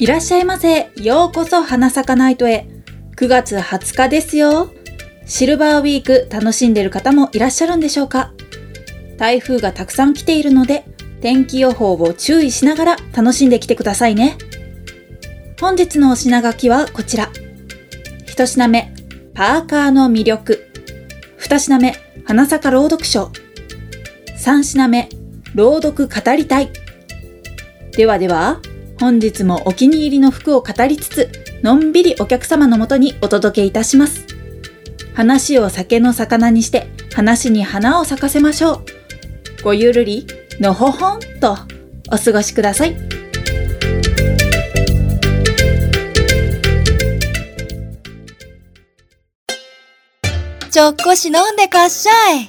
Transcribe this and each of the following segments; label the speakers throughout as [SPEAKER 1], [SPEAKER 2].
[SPEAKER 1] いらっしゃいませ。ようこそ花咲かナイトへ。9月20日ですよ。シルバーウィーク楽しんでる方もいらっしゃるんでしょうか台風がたくさん来ているので、天気予報を注意しながら楽しんできてくださいね。本日のお品書きはこちら。一品目、パーカーの魅力。二品目、花坂朗読賞。三品目、朗読語りたい。ではでは、本日もお気に入りの服を語りつつ、のんびりお客様のもとにお届けいたします。話を酒の魚にして、話に花を咲かせましょう。ごゆるり、のほほんと、お過ごしください。
[SPEAKER 2] ちょっこし飲んでかっしゃい。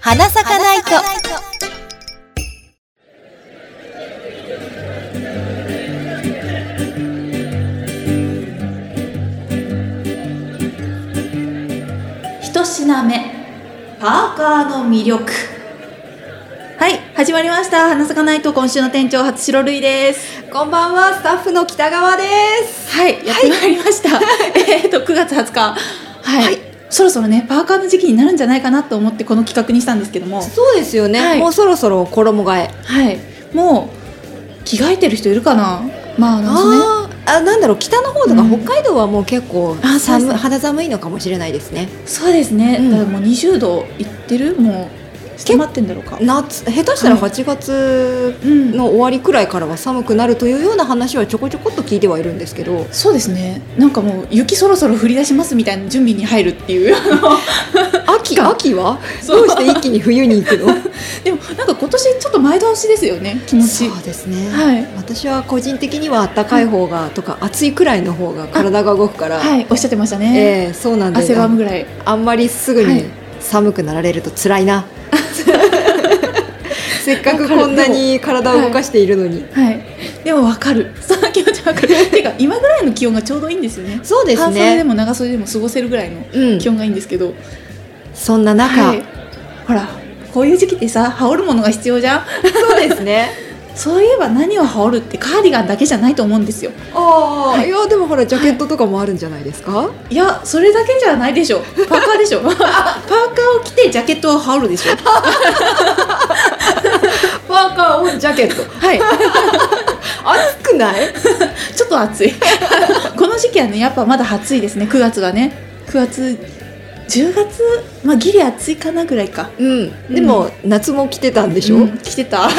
[SPEAKER 2] 花咲かないと。
[SPEAKER 1] 品目パーカーの魅力。はい始まりました。花咲かないと今週の店長初白類です。
[SPEAKER 3] こんばんは、スタッフの北川です。
[SPEAKER 1] はいやってまいりました、えっと9月20日。はい、
[SPEAKER 3] はい。
[SPEAKER 1] そろそろねパーカーの時期になるんじゃないかなと思ってこの企画にしたんですけども。
[SPEAKER 3] そうですよね、
[SPEAKER 1] はい。
[SPEAKER 3] もうそろそろ衣替え。
[SPEAKER 1] はい。もう着替えてる人いるかな。まああのそのね
[SPEAKER 3] あなんだろう、北の方とか
[SPEAKER 1] うん。
[SPEAKER 3] 北海道はもう結構寒
[SPEAKER 1] です。
[SPEAKER 3] 肌寒いのかもしれないですね。
[SPEAKER 1] そうですね、
[SPEAKER 3] うん。
[SPEAKER 1] だからもう20度いってる？もう下回ってんだろうか。
[SPEAKER 3] 夏、下手したら
[SPEAKER 1] はい
[SPEAKER 3] 8月
[SPEAKER 1] うん。
[SPEAKER 3] の終わりくらいからは寒くなるというような話はちょこちょこっと聞いてはいるんですけど。
[SPEAKER 1] そうですね。なんかもう雪そろそろ降り出しますみたいな準備に入るっていう
[SPEAKER 3] 秋、
[SPEAKER 1] か。
[SPEAKER 3] 秋は？
[SPEAKER 1] そう。
[SPEAKER 3] どうして一気に冬に行くの？
[SPEAKER 1] でもなんか今年ちょっと前倒しですよね気持ち。
[SPEAKER 3] そうですね。
[SPEAKER 1] はい。
[SPEAKER 3] 私は個人的には暖かい方が、とか暑いくらいの方が体が動くから、
[SPEAKER 1] はいおっしゃってましたね、
[SPEAKER 3] ええそうなんです。
[SPEAKER 1] 汗ばむぐらい。
[SPEAKER 3] あんまりすぐ
[SPEAKER 1] はい。
[SPEAKER 3] に寒くなられると辛いな。せっかくこんなに体を動かしているのに。
[SPEAKER 1] はい。でもわかる。その気持ちわかる。ていうか今ぐらいの気温がちょうどいいんですよね。
[SPEAKER 3] そうです
[SPEAKER 1] 半袖で
[SPEAKER 3] ね。
[SPEAKER 1] も長袖でも過ごせるぐらいの
[SPEAKER 3] うん。
[SPEAKER 1] 気。温がいいんですけど、
[SPEAKER 3] そんな中、
[SPEAKER 1] はい。ほらこういう時期ってさ羽織るものが必要じゃん。
[SPEAKER 3] そうですね。
[SPEAKER 1] そういえば何を羽織るってカーディガンだけじゃないと思うんですよ。
[SPEAKER 3] ああ、
[SPEAKER 1] はい。
[SPEAKER 3] い、やでもほらジャケットとかもあるんじゃないですか？
[SPEAKER 1] いやそれだけじゃないでしょ。パーカーでしょ。パーカーを着てジャケットを羽織るでしょ。
[SPEAKER 3] パーカーオンジャケット。
[SPEAKER 1] はい。
[SPEAKER 3] 暑くない？
[SPEAKER 1] ちょっと暑い。この時期はねやっぱまだ暑いですね。9月はね。9月10月まあギリ暑いかなぐらいか。
[SPEAKER 3] うん。でも、夏も着てたんでしょ？
[SPEAKER 1] うん。着てた。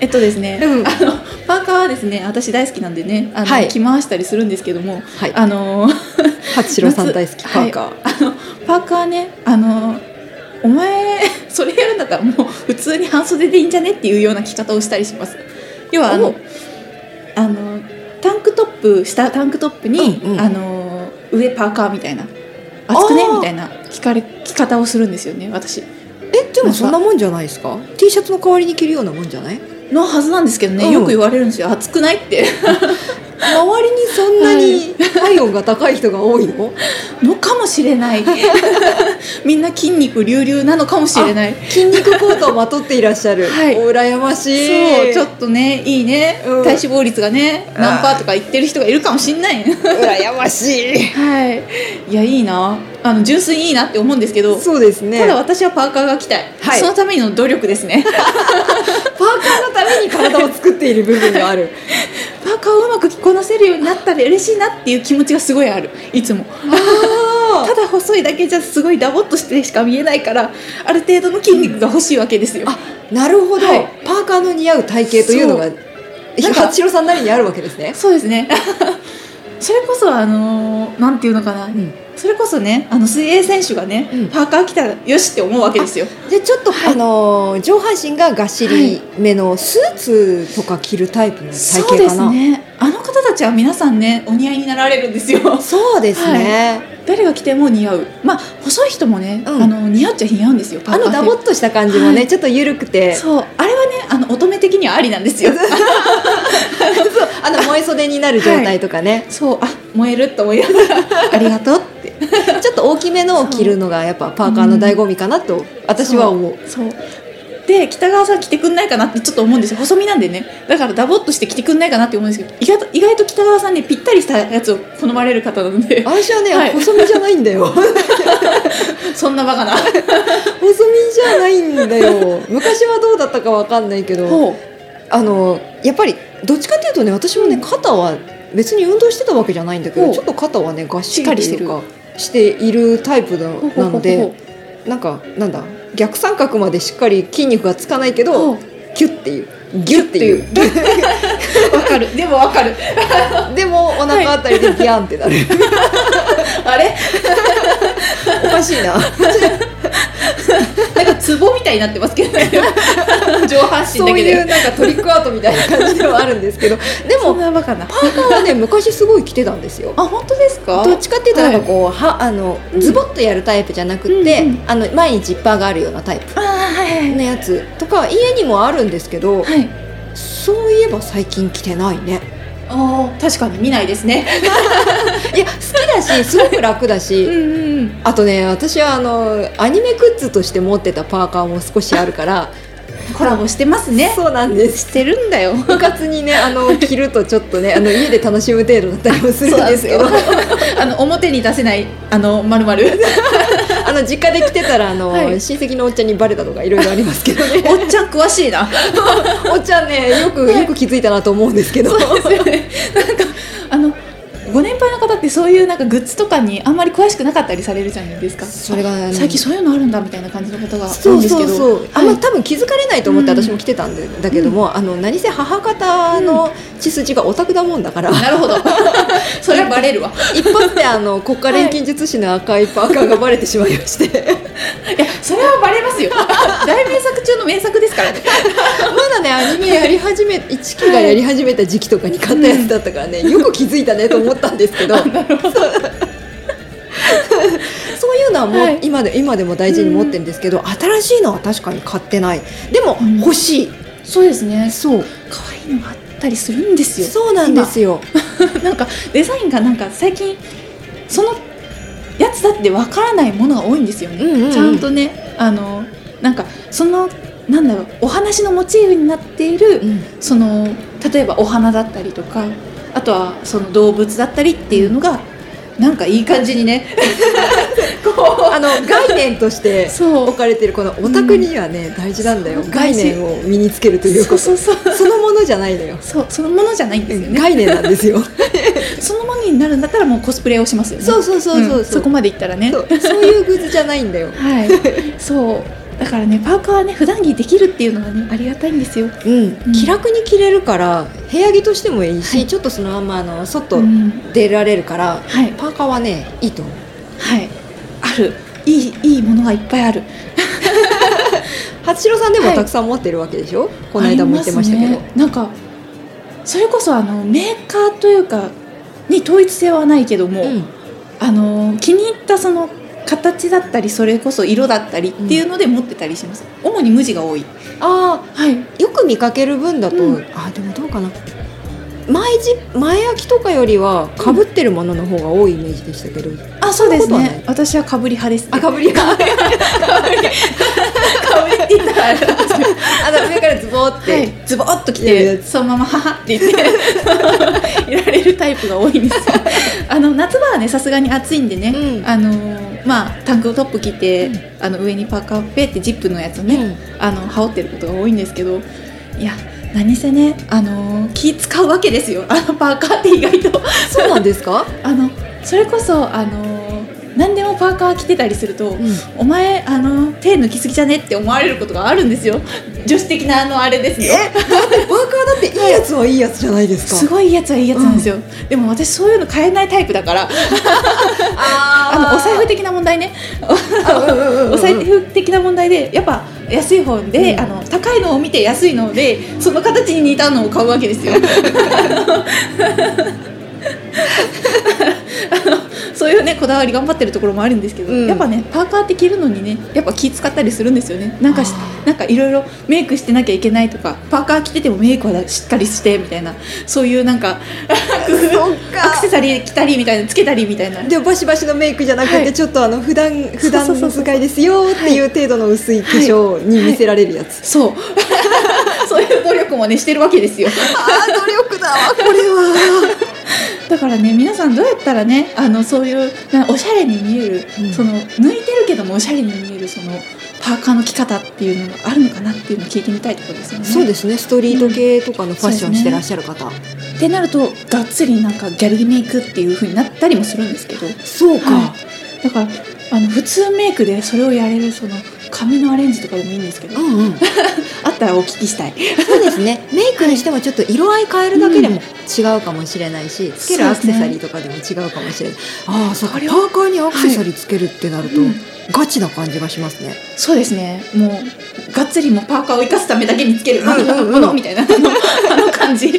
[SPEAKER 1] えっとですね、
[SPEAKER 3] うん。
[SPEAKER 1] あのパーカーはですね私大好きなんでねあの、
[SPEAKER 3] はい。
[SPEAKER 1] 着回したりするんですけども、
[SPEAKER 3] はい。
[SPEAKER 1] あの
[SPEAKER 3] 初城さん大好き。パーカー。
[SPEAKER 1] はいあのパーカーねあのお前 それやるんだったらもう普通に半袖でいいんじゃねっていうような着方をしたりします。要はあの
[SPEAKER 3] お。
[SPEAKER 1] あのタンクトップ下タンクトップに、
[SPEAKER 3] うんうん。
[SPEAKER 1] あの上パーカーみたいな。暑くね？みたいな。着かれ着方をするんですよね私。
[SPEAKER 3] え、でもそんなもんじゃないですか？T シャツの代わりに着るようなもんじゃない？
[SPEAKER 1] のはずなんですけどね、
[SPEAKER 3] うん。
[SPEAKER 1] よく言われるんですよ。暑くないって
[SPEAKER 3] 周りにそんなに体温が高い人が多いの？
[SPEAKER 1] のかもしれない。みんな筋肉隆々なのかもしれない。
[SPEAKER 3] 筋肉コートをまとっていらっしゃる。
[SPEAKER 1] はい。
[SPEAKER 3] お羨ましい。
[SPEAKER 1] そうちょっとねいいね、
[SPEAKER 3] うん。
[SPEAKER 1] 体脂肪率がね何パーとか言ってる人がいるかもしんない。
[SPEAKER 3] 羨ましい。
[SPEAKER 1] はい。いやいいなあの純粋にいいなって思うんですけど、
[SPEAKER 3] そうですね。
[SPEAKER 1] ただ私はパーカーが着たい、
[SPEAKER 3] はい。
[SPEAKER 1] そのための努力ですね。
[SPEAKER 3] パーカーのために体を作っている部分がある。
[SPEAKER 1] パーカーをうまく着こなせるようになったら嬉しいなっていう気持ちがすごいある。いつも。
[SPEAKER 3] あ
[SPEAKER 1] ただ細いだけじゃすごいダボっとしてしか見えないからある程度の筋肉が欲しいわけですよ、
[SPEAKER 3] あ、なるほど、
[SPEAKER 1] はい。
[SPEAKER 3] パーカーの似合う体型というのが八代さんなりにあるわけですね。
[SPEAKER 1] そうですねそれこそあのーなんていうのかな、
[SPEAKER 3] ん。
[SPEAKER 1] それこそねあの水泳選手がね、
[SPEAKER 3] うん。
[SPEAKER 1] パーカー着たらよしって思うわけですよ。
[SPEAKER 3] でちょっと、
[SPEAKER 1] はい。
[SPEAKER 3] あのー上半身ががっしりめのスーツとか着るタイプの体
[SPEAKER 1] そうで
[SPEAKER 3] 型かな。
[SPEAKER 1] すね。あの方たちは皆さんねお似合いになられるんですよ。
[SPEAKER 3] そうですね。
[SPEAKER 1] 誰が着ても似合う。まあ細い人もね、
[SPEAKER 3] うん。
[SPEAKER 1] あの似合っちゃ似合うんですよ
[SPEAKER 3] あのダボっとした感じもね、
[SPEAKER 1] はい。
[SPEAKER 3] ちょっと緩くて、そう。
[SPEAKER 1] そうあれはねあの乙女的にはありなんですよ。
[SPEAKER 3] あの燃え袖になる状態とかね、
[SPEAKER 1] そうあ燃えると思いながら。ありがとうって。
[SPEAKER 3] ちょっと大きめのを着るのがやっぱパーカーの醍醐味かなと私は思う。
[SPEAKER 1] そうでで北川さん着てくんないかなってちょっと思うんですよ。細身なんでね。だからダボっとして着てくんないかなって思うんですけど意外と意外と北川さんねぴったりしたやつを好まれる方なので。
[SPEAKER 3] 私はね、
[SPEAKER 1] はい。
[SPEAKER 3] 細身じゃないんだよ。
[SPEAKER 1] そんなバカな。
[SPEAKER 3] 細身じゃないんだよ。昔はどうだったかわかんないけど
[SPEAKER 1] ほ
[SPEAKER 3] あのやっぱりどっちかっていうとね私もね肩は別に運動してたわけじゃないんだけどちょっと肩はねがっしり
[SPEAKER 1] してる
[SPEAKER 3] というかしているタイプなのでなんかなんだ逆三角までしっかり筋肉がつかないけ
[SPEAKER 1] ほ
[SPEAKER 3] ど
[SPEAKER 1] う
[SPEAKER 3] キュッていう。ギュッていう。
[SPEAKER 1] わかる。でもわかる。
[SPEAKER 3] でもお腹あたりでギャンってなる。
[SPEAKER 1] あれ？
[SPEAKER 3] おかしいな
[SPEAKER 1] ツボみたいになってますけどね。上半身
[SPEAKER 3] そう
[SPEAKER 1] だけで。
[SPEAKER 3] いうなんかトリックアートみたいな感じではあるんですけど。で
[SPEAKER 1] そん
[SPEAKER 3] もパーカーはね昔すごい着てたんですよ。
[SPEAKER 1] あ本当ですか？
[SPEAKER 3] どっちかっていうとなんかこう、はあの
[SPEAKER 1] うん。
[SPEAKER 3] ズボッとやるタイプじゃなくって、
[SPEAKER 1] うんうん。
[SPEAKER 3] あの前にジッパーがあるようなタイプのやつとか家にもあるんですけど、
[SPEAKER 1] はい。
[SPEAKER 3] そういえば最近着てないね
[SPEAKER 1] あー確かに見ないですね。
[SPEAKER 3] いや好きだしすごく楽だし、
[SPEAKER 1] んうん
[SPEAKER 3] あとね私はあのアニメグッズとして持ってたパーカーも少しあるから
[SPEAKER 1] コラボしてますね。
[SPEAKER 3] そうなんです。
[SPEAKER 1] してるんだよ。
[SPEAKER 3] 部活にねあの着るとちょっとねあの家で楽しむ程度だったりもするんですけど。
[SPEAKER 1] あの表に出せないあのまるまる
[SPEAKER 3] あの実家で着てたらあの、
[SPEAKER 1] はい。
[SPEAKER 3] 親戚のおっちゃんにバレたとかいろいろありますけどね。
[SPEAKER 1] おっちゃん詳しいな。
[SPEAKER 3] おっちゃんねよくよく気づいたなと思うんですけど、
[SPEAKER 1] そうですよね。なんかあのご年配の方ってそういうなんかグッズとかにあんまり詳しくなかったりされるじゃないですか。
[SPEAKER 3] それがね
[SPEAKER 1] 最近そういうのあるんだみたいな感じのことが多
[SPEAKER 3] そ
[SPEAKER 1] いんですけど。
[SPEAKER 3] うそうそう、あんま
[SPEAKER 1] はい
[SPEAKER 3] 多分気づかれないと思って
[SPEAKER 1] うん
[SPEAKER 3] 私も着てたんでだけども、あの何せ母方の血筋がオタクだもんだから、
[SPEAKER 1] なるほど。それはバレるわ。
[SPEAKER 3] 一発であの国家錬金術師の赤いパーカーがバレてしまいまして。
[SPEAKER 1] いやそれはバレますよ。大名作中の名作ですからね。
[SPEAKER 3] まだねアニメやり始め一期がやり始めた時期とかに買ったやつだったからね、よく気づいたねと思ったんですけど。そう。いうのはもう、
[SPEAKER 1] はい。
[SPEAKER 3] 今で今でも大事に持ってるんですけど、新しいのは確かに買ってない。でも、
[SPEAKER 1] うん。
[SPEAKER 3] 欲しい。
[SPEAKER 1] そうですね。
[SPEAKER 3] そう。
[SPEAKER 1] 可愛いのがあったりするんですよ。
[SPEAKER 3] そうなんですよ。
[SPEAKER 1] 今 なんかデザインがなんか最近そのやつだってわからないものが多いんですよね、
[SPEAKER 3] うんうんうん。
[SPEAKER 1] ちゃんとねあのなんかそのなんだろうお話のモチーフになっている、
[SPEAKER 3] うん。
[SPEAKER 1] その例えばお花だったりとかあとはその動物だったりっていうのが、なんかいい感じにね こ
[SPEAKER 3] あの概念として置かれてるこのオタクにはね、大事なんだよ。概念を身につけるということ。
[SPEAKER 1] そうそうそう。
[SPEAKER 3] そのものじゃないのよ。
[SPEAKER 1] そう。そのものじゃないんですよね。
[SPEAKER 3] 概念なんですよ。
[SPEAKER 1] そのものになるんだったらもうコスプレをしますよね。
[SPEAKER 3] そうそうそうそうそう。
[SPEAKER 1] ん。そこまでいったらね。
[SPEAKER 3] そう。そういうグッズじゃないんだよ。
[SPEAKER 1] はい。そうだからねパーカーはね普段着できるっていうのがねありがたいんですよ、
[SPEAKER 3] うん、気楽に着れるから部屋着としてもいいし、
[SPEAKER 1] はい。
[SPEAKER 3] ちょっとそのままあの外
[SPEAKER 1] うん。
[SPEAKER 3] 出られるから、
[SPEAKER 1] はい。
[SPEAKER 3] パーカーはねいいと思う。
[SPEAKER 1] はい。ある。いいいいものがいっぱいある。
[SPEAKER 3] 初代さんでも
[SPEAKER 1] はい
[SPEAKER 3] たくさん持ってるわけでしょ、この間も言ってましたけど、
[SPEAKER 1] ね。なんかそれこそあのメーカーというかに統一性はないけども、
[SPEAKER 3] うん。
[SPEAKER 1] あの気に入ったその形だったりそれこそ色だったりっていうので持ってたりします、主に無地が多い。
[SPEAKER 3] あ
[SPEAKER 1] はい。
[SPEAKER 3] あよく見かける分だと、
[SPEAKER 1] うん。
[SPEAKER 3] あでもどうかな前じ前焼きとかよりはかぶってるものの方が多いイメージでしたけど、
[SPEAKER 1] あそうですね。私はかぶり派です、ね、
[SPEAKER 3] あかぶりが
[SPEAKER 1] かぶりって言ったらあ
[SPEAKER 3] の 上からズボーって、
[SPEAKER 1] はい、ズボッときてそのまま「はは」って言って。いられるタイプが多いんですよ。あの夏場はねさすがに暑いんでね、
[SPEAKER 3] うん。
[SPEAKER 1] あのーまあタンクトップ着て、あの上にパーカーペってジップのやつをね、
[SPEAKER 3] うん。
[SPEAKER 1] あの羽織ってることが多いんですけど。いや何せね、あのー気使うわけですよ。あのパーカーって意外と。
[SPEAKER 3] そうなんですか、
[SPEAKER 1] あのそれこそあのー何でもパーカー着てたりすると、
[SPEAKER 3] うん。
[SPEAKER 1] お前あの手抜きすぎじゃねって思われることがあるんですよ。女子的なあのあれですよ。
[SPEAKER 3] パーカーだっていいやつはいいやつじゃないですか。
[SPEAKER 1] すごいいいやつはいいやつなんですよ、でも私そういうの買えないタイプだから。あのお財布的な問題ね。お財布的な問題でやっぱ安い方で、
[SPEAKER 3] うん。
[SPEAKER 1] あの高いのを見て安いのでその形に似たのを買うわけですよ。あのそういうねこだわり頑張ってるところもあるんですけど、
[SPEAKER 3] うん。
[SPEAKER 1] やっぱねパーカーって着るのにねやっぱ気使ったりするんですよね。なんかなんかいろいろメイクしてなきゃいけないとかパーカー着ててもメイクはしっかりしてみたいな。そういうなんか アクセサリー着たりみたいな。つけたりみたいな
[SPEAKER 3] でもバシバシのメイクじゃなくて、
[SPEAKER 1] はい。
[SPEAKER 3] ちょっとあの普段普段使いですよっていう程度の薄い。化粧に見せられるやつ、
[SPEAKER 1] そう。そういう努力もねしてるわけですよ。
[SPEAKER 3] あー努力だわこれは
[SPEAKER 1] だからね皆さんどうやったらねあのそういうなおしゃれに見える、
[SPEAKER 3] うん。
[SPEAKER 1] その抜いてるけどもおしゃれに見えるそのパーカーの着方っていうのがあるのかなっていうのを聞いてみたいところですよね。
[SPEAKER 3] そうですね。ストリート系とかのファッションしてらっしゃる方、
[SPEAKER 1] ってなるとがっつりなんかギャルメイクっていう風になったりもするんですけど。
[SPEAKER 3] そうか、
[SPEAKER 1] はだからあの普通メイクでそれをやれるその髪のアレンジとかでもいいんですけど、
[SPEAKER 3] うんうん。
[SPEAKER 1] あったらお聞きしたい。
[SPEAKER 3] そうですね。メイクにしてもちょっと色合い変えるだけでも違うかもしれないし、つけるアクセサリーとかでも違うかもしれない、ああそうか。パーカーにアクセサリーつけるってなると、
[SPEAKER 1] うん。
[SPEAKER 3] ガチな感じがしますね。
[SPEAKER 1] そうですね。もうがっつりもうパーカーを生かすためだけにつける
[SPEAKER 3] うんうんうん。
[SPEAKER 1] ものみたいな。あのあの感じ。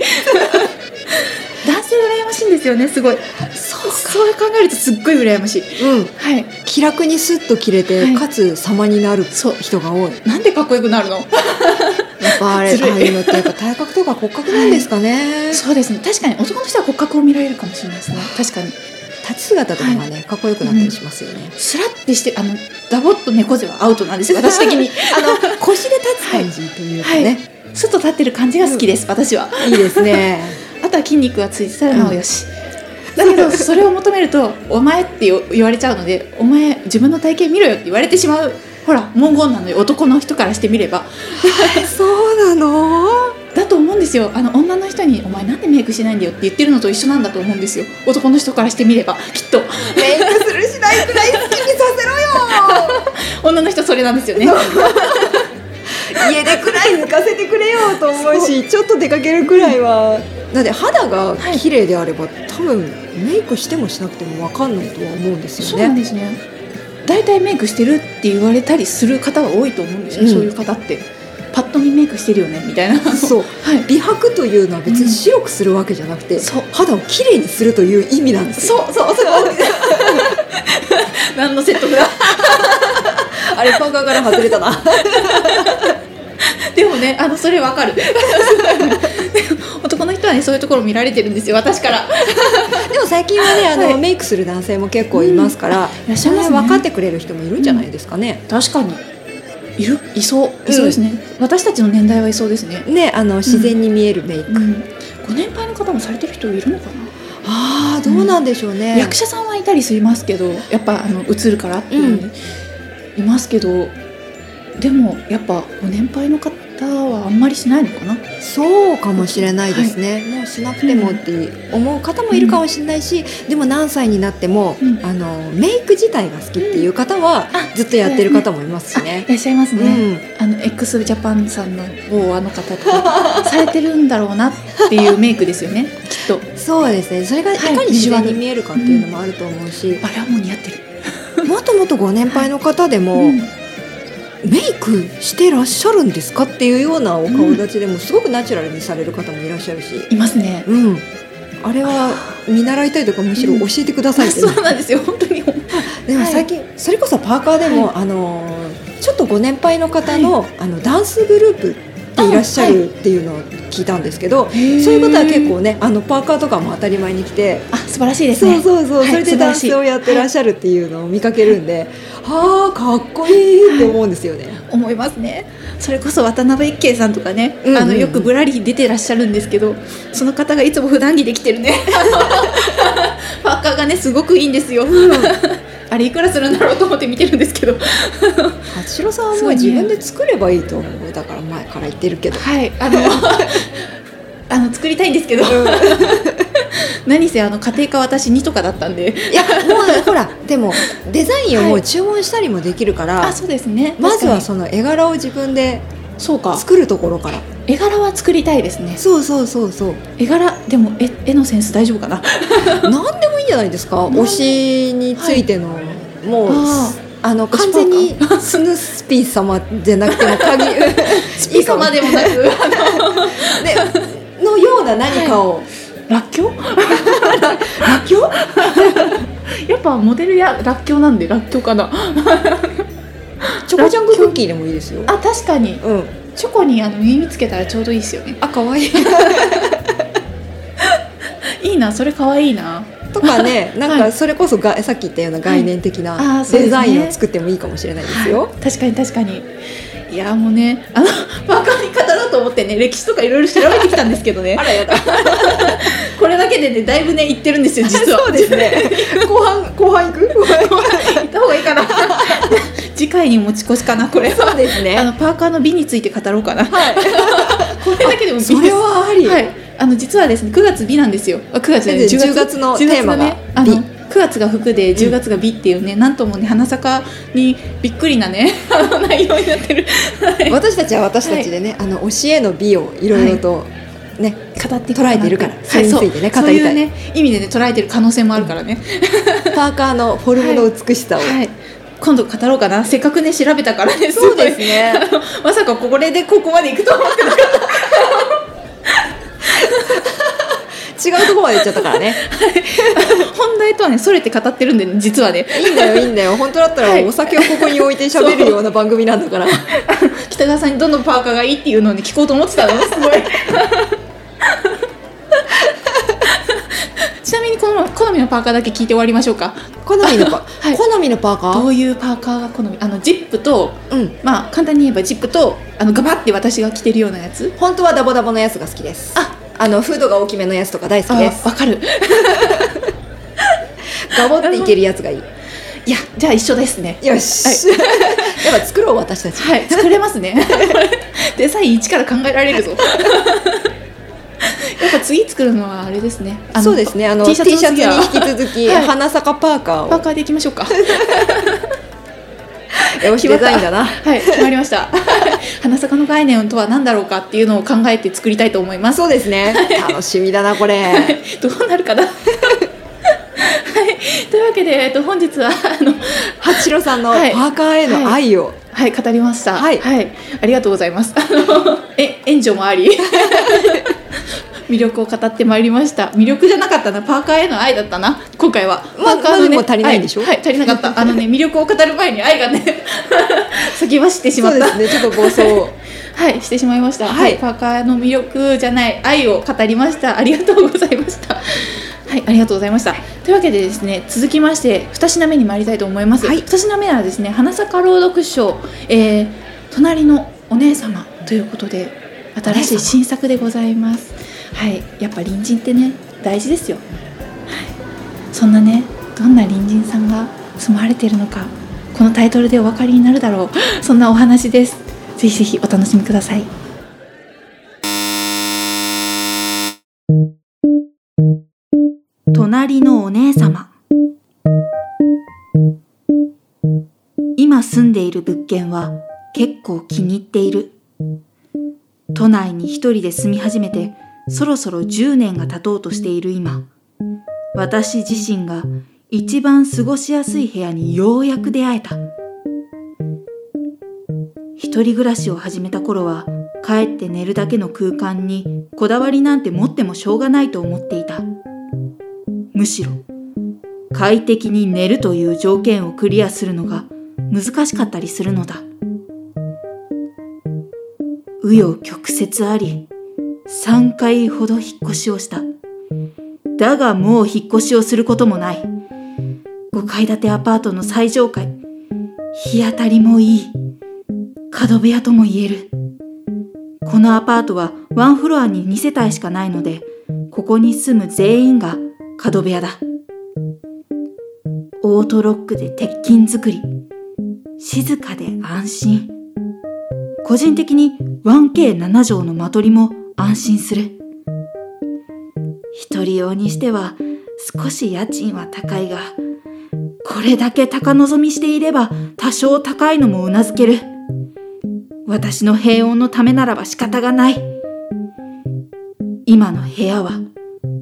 [SPEAKER 1] 男性羨ましいんですよねすごいそう考えるとすっごい羨ましい。
[SPEAKER 3] うん。
[SPEAKER 1] はい。
[SPEAKER 3] 気楽にスッと着れて、
[SPEAKER 1] はい。
[SPEAKER 3] かつ様になる人が多い。
[SPEAKER 1] なんでかっこよくなるの？
[SPEAKER 3] やっぱあれああいうのってやっぱ体格とか骨格なんですかね、
[SPEAKER 1] そうですね。確かに男の人は骨格を見られるかもしれないですね。確かに。
[SPEAKER 3] 立ち姿とかがね、かっこよくなったりしますよね、
[SPEAKER 1] スラッてしてあのダボっと猫背はアウトなんですよ私的に。
[SPEAKER 3] あの腰で立つ感じというか
[SPEAKER 1] はい。
[SPEAKER 3] ね、
[SPEAKER 1] スッと立ってる感じが好きです、私は。い
[SPEAKER 3] い、ですね。
[SPEAKER 1] あとは筋肉がついてたらなおよし、だけどそれを求めると「お前」って言言われちゃうので「お前自分の体型見ろよ」って言われてしまう。ほら文言なのよ。男の人からしてみれば。
[SPEAKER 3] そうなの？
[SPEAKER 1] だと思うんですよ。あの女の人に「お前なんでメイクしないんだよ」って言ってるのと一緒なんだと思うんですよ。男の人からしてみればきっと。
[SPEAKER 3] メイクするしないくらい好きにさせろよ。
[SPEAKER 1] 女の人それなんですよね
[SPEAKER 3] 家でくらい抜かせてくれよと思うしちょっと出かけるくらいは。だって肌が綺麗であれば、多分メイクしてもしなくても分かんないとは思うんです
[SPEAKER 1] そう
[SPEAKER 3] よね
[SPEAKER 1] なんですね。大体メイクしてるって言われたりする方は多いと思うんですよ、
[SPEAKER 3] うん。
[SPEAKER 1] そういう方って。パッと見メイクしてるよねみたいな。
[SPEAKER 3] そう。
[SPEAKER 1] はい。
[SPEAKER 3] 美白というのは別に白くするわけじゃなくて、
[SPEAKER 1] そう。
[SPEAKER 3] 肌をきれいにするという意味なんですよ。
[SPEAKER 1] そうそうそう。何の説得だ。
[SPEAKER 3] あれパーカーから外れたな
[SPEAKER 1] でもねあのそれわかる。男の人はねそういうところ見られてるんですよ私から。
[SPEAKER 3] でも最近はねあの、
[SPEAKER 1] はい。
[SPEAKER 3] メイクする男性も結構いますから、
[SPEAKER 1] いらっしゃいますね。
[SPEAKER 3] 分かってくれる人もいるんじゃないですかね、
[SPEAKER 1] 確かに。いるいそう。いそうですね、私たちの年代はいそうですね、
[SPEAKER 3] ねあの自然に見えるメイク、
[SPEAKER 1] うん、ご年配の方もされてる人いるのかな、
[SPEAKER 3] ああどうなんでしょうね、
[SPEAKER 1] 役者さんはいたりしますけどやっぱあの映るからっていうので、いますけどでもやっぱご年配の方はあんまりしないのかな？
[SPEAKER 3] そうかもしれないですね、もうしなくてもって思う方もいるかもしれないし、でも何歳になっても、
[SPEAKER 1] うん。
[SPEAKER 3] あのメイク自体が好きっていう方は、
[SPEAKER 1] あ
[SPEAKER 3] ずっとやってる方もいますしね。
[SPEAKER 1] い。らっしゃいますね、
[SPEAKER 3] うん。
[SPEAKER 1] あの x ジャパンさんの某あの方とかされてるんだろうなっていうメイクですよね。きっと。
[SPEAKER 3] そうですね。それがい。かに自然に見えるかっていうのもあると思うし、
[SPEAKER 1] あれはもう似合ってる、
[SPEAKER 3] もっともっとご年配の方でも、
[SPEAKER 1] うん
[SPEAKER 3] メイクしてらっしゃるんですかっていうようなお顔立ちでもすごくナチュラルにされる方もいらっしゃるし、
[SPEAKER 1] いますね。
[SPEAKER 3] うん、あれは見習いたいとかむしろ教えてくださいって、
[SPEAKER 1] そうなんですよ本当に。
[SPEAKER 3] でも最近、それこそパーカーでも、あのーちょっとご年配の方の,、あのダンスグループっていらっしゃるっていうのを聞いたんですけど、そういう方は結構ねあのパーカーとかも当たり前に来て。
[SPEAKER 1] あ素晴らしいです
[SPEAKER 3] そう
[SPEAKER 1] ね
[SPEAKER 3] そうそう、
[SPEAKER 1] はい
[SPEAKER 3] それでダンスをやってらっしゃるっていうのを見かけるんで、はあかっこいいって思うんですよね。
[SPEAKER 1] 思いますね。それこそ渡辺一慶さんとかね、
[SPEAKER 3] うんうん。うん
[SPEAKER 1] あのよくぶらり出てらっしゃるんですけどその方がいつも普段着で着てるね。パーカーがねすごくいいんですよ、あれいくらするんだろうと思って見てるんですけど。
[SPEAKER 3] 八代さんはも
[SPEAKER 1] そう
[SPEAKER 3] 自分で作ればいいと思う。だから前から言ってるけど。
[SPEAKER 1] はいあの あの作りたいんですけど、何せあの家庭科私2とかだったんで。
[SPEAKER 3] いやもうほらでもデザインをもう注文したりもできるから、
[SPEAKER 1] あそうですね。
[SPEAKER 3] まずはその絵柄を自分で
[SPEAKER 1] にそうか。
[SPEAKER 3] 作るところから
[SPEAKER 1] 絵柄は作りたいですね。
[SPEAKER 3] そうそうそうそう。
[SPEAKER 1] 絵柄でも絵絵のセンス大丈夫かな？
[SPEAKER 3] 何でもいいんじゃないですか？推しについての、もう
[SPEAKER 1] あ
[SPEAKER 3] あの完全に スヌスピー様じゃなくても鍵。
[SPEAKER 1] スピーカーまでもなく。
[SPEAKER 3] でのような何かを、
[SPEAKER 1] らっきょう？
[SPEAKER 3] らっきょう？
[SPEAKER 1] やっぱモデルやらっきょうなんでらっきょうかな
[SPEAKER 3] チョコジャンククッキーでもいいですよ。
[SPEAKER 1] あ確かに。
[SPEAKER 3] うん。
[SPEAKER 1] チョコにあの耳つけたらちょうどいいですよね。
[SPEAKER 3] あ可愛い。
[SPEAKER 1] いいなそれかわいいな。
[SPEAKER 3] とかね なん
[SPEAKER 1] はい。
[SPEAKER 3] かそれこそがさっき言ったような概念的なデザインを作ってもいいかもしれないですよ、
[SPEAKER 1] 確かに確かに。いやもうねあのバカに語ろうと思ってね歴史とかいろいろ調べてきたんですけどね。
[SPEAKER 3] あらやだ。
[SPEAKER 1] これだけでねだいぶね言ってるんですよ実は。
[SPEAKER 3] そうですね。後半後半行く？後半行く
[SPEAKER 1] 言った方がいいかな。次回に持ち越しかなこれ
[SPEAKER 3] そうですね。
[SPEAKER 1] あのパーカーの美について語ろうかな。
[SPEAKER 3] はい。
[SPEAKER 1] これだけでも美です。
[SPEAKER 3] それはあり、
[SPEAKER 1] はい、あの実はですね9月美なんですよ。あ9月じゃない
[SPEAKER 3] で10月の
[SPEAKER 1] 10
[SPEAKER 3] テーマが。
[SPEAKER 1] ねあの9月が服で10月が美っていうね、なんともね花坂にびっくりなね 内容になってる。はい。
[SPEAKER 3] 私たちは私たちでね、あの教えの美をいろいろとね、
[SPEAKER 1] 語っていこうかな。
[SPEAKER 3] 捉えているから
[SPEAKER 1] はい。
[SPEAKER 3] それについてね語りたい。
[SPEAKER 1] そういうね意味でね捉えてる可能性もあるからね、
[SPEAKER 3] パーカーのフォルムの美しさを、
[SPEAKER 1] はい今度語ろうかな。せっかくね調べたからね。
[SPEAKER 3] そうですね。
[SPEAKER 1] まさかこれでここまでいくと思ってなかった。
[SPEAKER 3] 違うところまで行っちゃったからね。
[SPEAKER 1] 本題とはねそれて語ってるんで、ね、実はね。
[SPEAKER 3] いいんだよいいんだよ。本当だった
[SPEAKER 1] はい。
[SPEAKER 3] らお酒をここに置いて喋るような番組なんだから。
[SPEAKER 1] 北川さんにどのパーカーがいいっていうのをね聞こうと思ってたの。ねすごいちなみにこの好みのパーカーだけ聞いて終わりましょうか。
[SPEAKER 3] 好みのパ、
[SPEAKER 1] はい。
[SPEAKER 3] 好みのパーカー？
[SPEAKER 1] どういうパーカーが好み？あのジップと
[SPEAKER 3] うん。
[SPEAKER 1] まあ簡単に言えばジップとあのガバって私が着てるようなやつ。
[SPEAKER 3] 本当はダボダボのやつが好きです。
[SPEAKER 1] あ
[SPEAKER 3] あのフードが大きめのやつとか大好
[SPEAKER 1] あ
[SPEAKER 3] きです。
[SPEAKER 1] わかる。
[SPEAKER 3] ガボっていけるやつがいい。
[SPEAKER 1] いやじゃあ一緒ですね。
[SPEAKER 3] よし、やっぱ作ろう私たち。
[SPEAKER 1] はい作れますね。デザイン一から考えられるぞやっぱ次作るのはあれですね。
[SPEAKER 3] そうですね。あの
[SPEAKER 1] T
[SPEAKER 3] T
[SPEAKER 1] シ
[SPEAKER 3] シャツに
[SPEAKER 1] ャツの次は
[SPEAKER 3] 引き続き、
[SPEAKER 1] はい。
[SPEAKER 3] 花坂パーカーを。
[SPEAKER 1] パーカーでいきましょうか。
[SPEAKER 3] よしデザインだな。
[SPEAKER 1] はい、決まりました。花坂の概念とは何だろうかっていうのを考えて作りたいと思います。
[SPEAKER 3] そうですね。楽しみだなこれ。
[SPEAKER 1] どうなるかな。はい、というわけで、えっと、本日は、あの、
[SPEAKER 3] 八代さんのパ
[SPEAKER 1] はい。
[SPEAKER 3] ーカーへの愛を、
[SPEAKER 1] はい、語りました。
[SPEAKER 3] はい。
[SPEAKER 1] ありがとうございます。あの、え、援助もあり。魅力を語ってまいりました。魅力じゃなかったな、パーカーへの愛だったな、今回は。
[SPEAKER 3] まあ
[SPEAKER 1] パーカーのね
[SPEAKER 3] ま足りないんでしょ？
[SPEAKER 1] はい、はい足りなかった。あのね、魅力を語る前に愛がね、先走ってしまった。
[SPEAKER 3] そうですねちょっと暴走
[SPEAKER 1] はい、してしまいました。
[SPEAKER 3] は
[SPEAKER 1] はいい、パーカーの魅力じゃない愛を語りました。ありがとうございました。はい、ありがとうございました。というわけでですね、続きまして二品目に参りたいと思います。
[SPEAKER 3] はい
[SPEAKER 1] 二品目はですね、花坂朗読賞、えー、隣のお姉様ということで新しい新作でございます。はい、やっぱ隣人ってね大事ですよ。はい、そんなねどんな隣人さんが住まわれているのかこのタイトルでお分かりになるだろう。そんなお話です。ぜひぜひお楽しみください。隣のお姉様今住んでいる物件は結構気に入っている都内に一人で住み始めてそろそろ10年が経とうとしている今私自身が一番過ごしやすい部屋にようやく出会えた。一人暮らしを始めた頃は帰って寝るだけの空間にこだわりなんて持ってもしょうがないと思っていた。むしろ快適に寝るという条件をクリアするのが難しかったりするのだ。紆余曲折あり3回ほど引っ越しをした。だがもう引っ越しをすることもない。5階建てアパートの最上階。日当たりもいい。角部屋とも言える。このアパートはワンフロアに2世帯しかないのでここに住む全員が角部屋だ。オートロックで鉄筋作り。静かで安心。個人的に 1K7 畳の間取りも安心する。一人用にしては少し家賃は高いがこれだけ高望みしていれば多少高いのもうなずける。私の平穏のためならば仕方がない。今の部屋は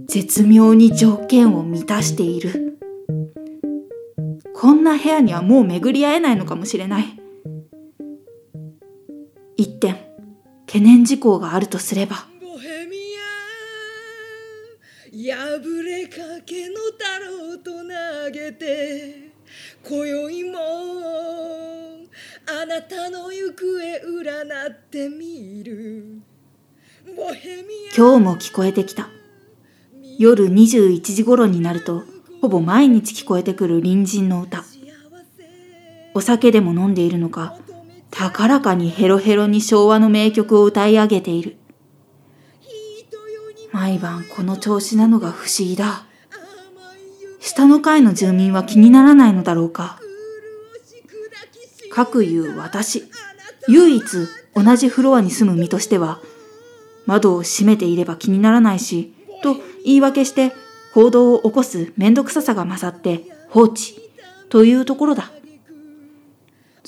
[SPEAKER 1] 絶妙に条件を満たしている。こんな部屋にはもう巡り合えないのかもしれない。一点。懸念事項があるとすれば
[SPEAKER 4] 破れかけの太郎と投げて今宵もあなたの行方占ってみる
[SPEAKER 2] 今日も聞こえてきた。夜21時頃になると、ほぼ毎日聞こえてくる隣人の歌。お酒でも飲んでいるのか、高らかにヘロヘロに昭和の名曲を歌い上げている。毎晩この調子なのが不思議だ。下の階の住民は気にならないのだろうか。かくいう私、唯一同じフロアに住む身としては、窓を閉めていれば気にならないし、と言い訳して行動を起こすめんどくささが勝って放置というところだ。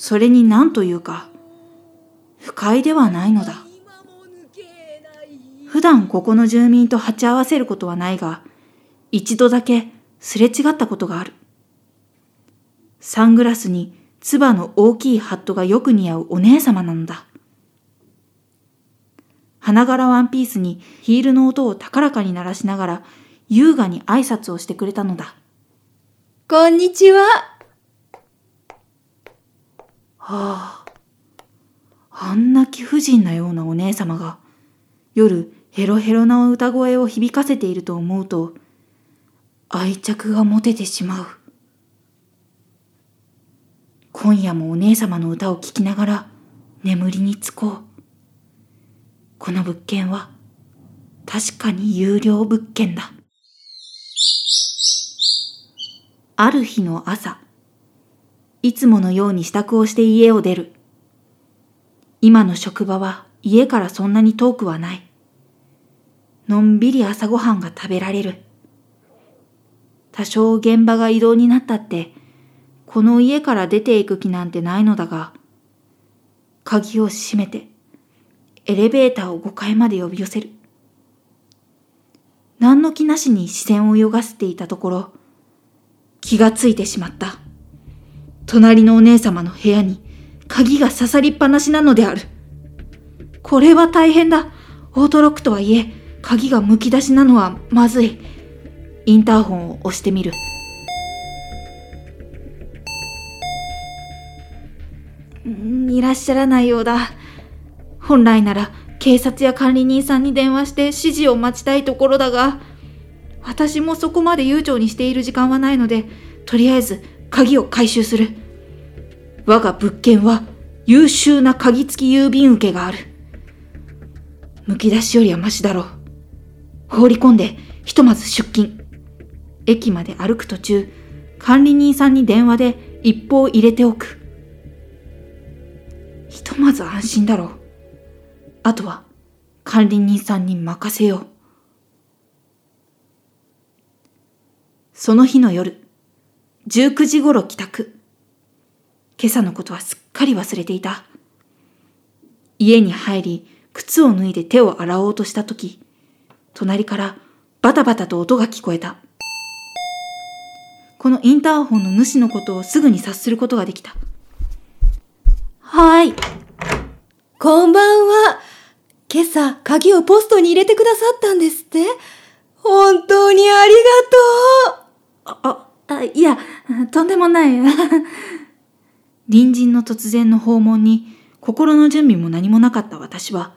[SPEAKER 2] それに何というか、不快ではないのだ。普段ここの住民と鉢合わせることはないが、一度だけすれ違ったことがある。サングラスにつばの大きいハットがよく似合うお姉様なのだ。花柄ワンピースにヒールの音を高らかに鳴らしながら優雅に挨拶をしてくれたのだ。
[SPEAKER 3] こんにちは。
[SPEAKER 2] はあ、あんな貴婦人なようなお姉様が夜ヘロヘロな歌声を響かせていると思うと愛着が持ててしまう。今夜もお姉様の歌を聴きながら眠りにつこう。この物件は確かに有料物件だ。ある日の朝、いつものように支度をして家を出る。今の職場は家からそんなに遠くはない。のんびり朝ごはんが食べられる。多少現場が移動になったって、この家から出ていく気なんてないのだが、鍵を閉めて、エレベーターを5階まで呼び寄せる。何の気なしに視線を泳がせていたところ、気がついてしまった。隣のお姉様の部屋に鍵が刺さりっぱなしなのである。これは大変だ。オートロックとはいえ、鍵がむき出しなのはまずい。インターホンを押してみる。いらっしゃらないようだ。本来なら警察や管理人さんに電話して指示を待ちたいところだが、私もそこまで悠長にしている時間はないので、とりあえず鍵を回収する。我が物件は優秀な鍵付き郵便受けがある。むき出しよりはマシだろう。放り込んで、ひとまず出勤。駅まで歩く途中、管理人さんに電話で一報を入れておく。ひとまず安心だろう。あとは管理人さんに任せよう。その日の夜、19時頃帰宅。今朝のことはすっかり忘れていた。家に入り、靴を脱いで手を洗おうとしたとき、隣からバタバタと音が聞こえた。このインターホンの主のことをすぐに察することができた。
[SPEAKER 3] はい。こんばんは。今朝、鍵をポストに入れてくださったんですって本当にありがとう。
[SPEAKER 2] あ、あ、いや、とんでもない。隣人の突然の訪問に心の準備も何もなかった私は、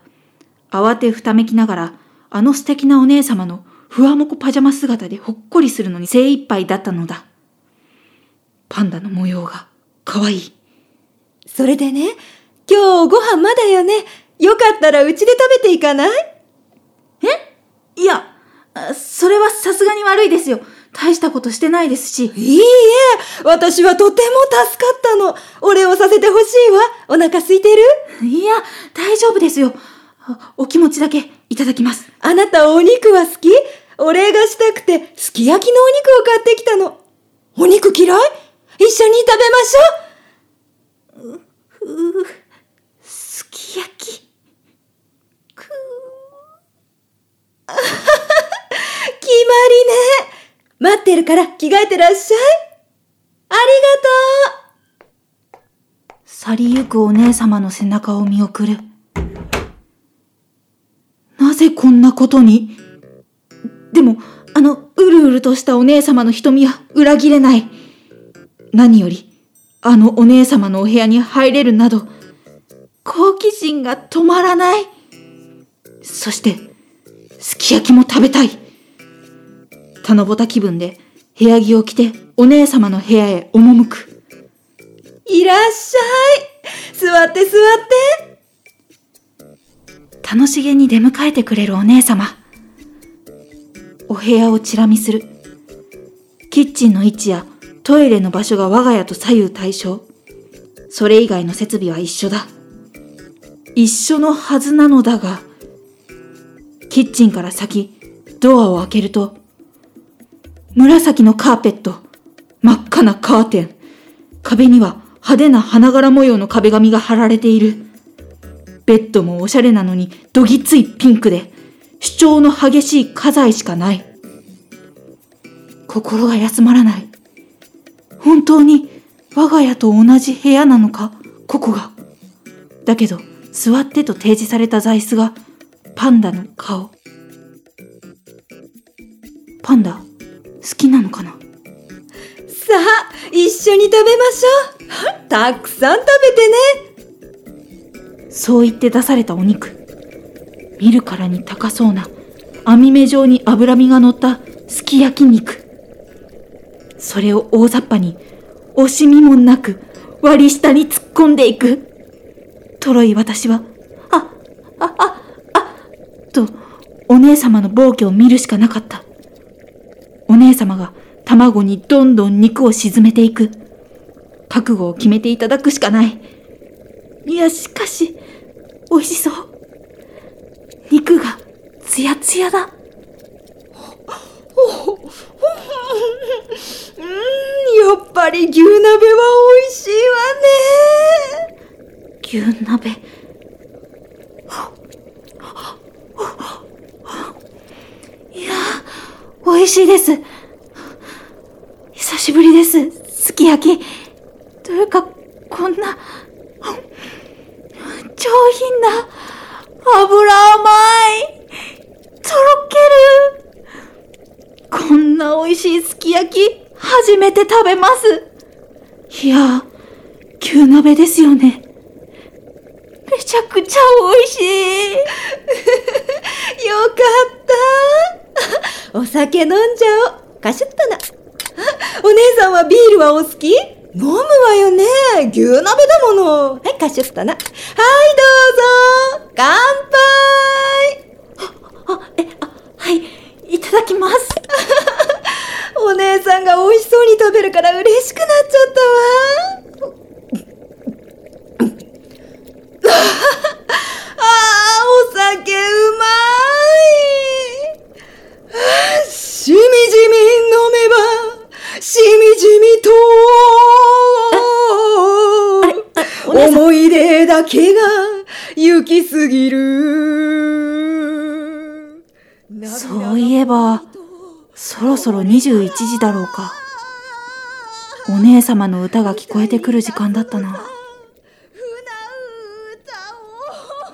[SPEAKER 2] 慌てふためきながら、あの素敵なお姉様のふわもこパジャマ姿でほっこりするのに精一杯だったのだ。パンダの模様が可愛い。
[SPEAKER 3] それでね、今日ご飯まだよね。よかったらうちで食べていかない？
[SPEAKER 2] え？いや、それはさすがに悪いですよ。大したことしてないですし。
[SPEAKER 3] いいえ、私はとても助かったの。お礼をさせてほしいわ。お腹空いてる？
[SPEAKER 2] いや、大丈夫ですよ。お気持ちだけいただきます。
[SPEAKER 3] あなたお肉は好き？お礼がしたくて、すき焼きのお肉を買ってきたの。お肉嫌い？一緒に食べましょう。
[SPEAKER 2] う、う、すき焼き。く
[SPEAKER 3] 決まりね。待ってるから着替えてらっしゃい。ありがとう。
[SPEAKER 2] 去りゆくお姉様の背中を見送る。なぜこんなことに？でも、あの、うるうるとしたお姉様の瞳は裏切れない。何より、あのお姉様のお部屋に入れるなど、好奇心が止まらない。そして、すき焼きも食べたい。七夕気分で部屋着を着てお姉様の部屋へ赴く。
[SPEAKER 3] いらっしゃい座って座って
[SPEAKER 2] 楽しげに出迎えてくれるお姉様。お部屋をチラ見する。キッチンの位置やトイレの場所が我が家と左右対称。それ以外の設備は一緒だ。一緒のはずなのだが、キッチンから先、ドアを開けると、紫のカーペット、真っ赤なカーテン、壁には派手な花柄模様の壁紙が貼られている。ベッドもおしゃれなのにどぎついピンクで主張の激しい家財しかない。心が休まらない。本当に我が家と同じ部屋なのか、ここが。だけど、座ってと提示された座椅子がパンダの顔。パンダ、好きなのかな？
[SPEAKER 3] さあ一緒に食べましょうたくさん食べてね
[SPEAKER 2] そう言って出されたお肉。見るからに高そうな網目状に脂身が乗ったすき焼き肉。それを大雑把に惜しみもなく割り下に突っ込んでいく。とろい私は、あ、あ、あ、あ、とお姉様の暴挙を見るしかなかった。お姉様が卵にどんどん肉を沈めていく。覚悟を決めていただくしかない。いや、しかし、美味しそう。肉がツヤツヤだ。
[SPEAKER 3] うんやっぱり牛鍋は美味しいわね
[SPEAKER 2] 牛鍋。いや、美味しいです。久しぶりです。すき焼き。というか、こんな、上品な、油甘い、とろける。こんな美味しいすき焼き、初めて食べます。いや、牛鍋ですよね。めちゃくちゃ美味しい。
[SPEAKER 3] よかったお酒飲んじゃおう。かしゅったなお姉さんはビールはお好き？飲むわよね。牛鍋だもの。はいかしゅったな。はいどうぞ。乾杯。
[SPEAKER 2] あ、え、あ、はい、いただきます。
[SPEAKER 3] お姉さんが美味しそうに食べるから嬉しくなっちゃったわ。ああお酒うまいあーしみじみ飲めばしみじみと思い出だけが行きすぎる
[SPEAKER 2] そういえば、そろそろ21時だろうか。お姉様の歌が聞こえてくる時間だったな。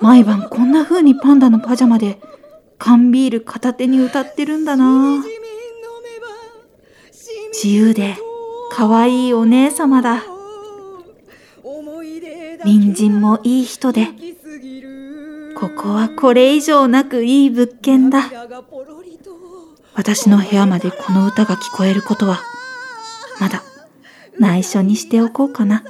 [SPEAKER 2] 毎晩こんな風にパンダのパジャマで缶ビール片手に歌ってるんだな。自由で可愛いお姉様だ。隣人もいい人で、ここはこれ以上なくいい物件だ。私の部屋までこの歌が聞こえることは、まだ内緒にしておこうかな。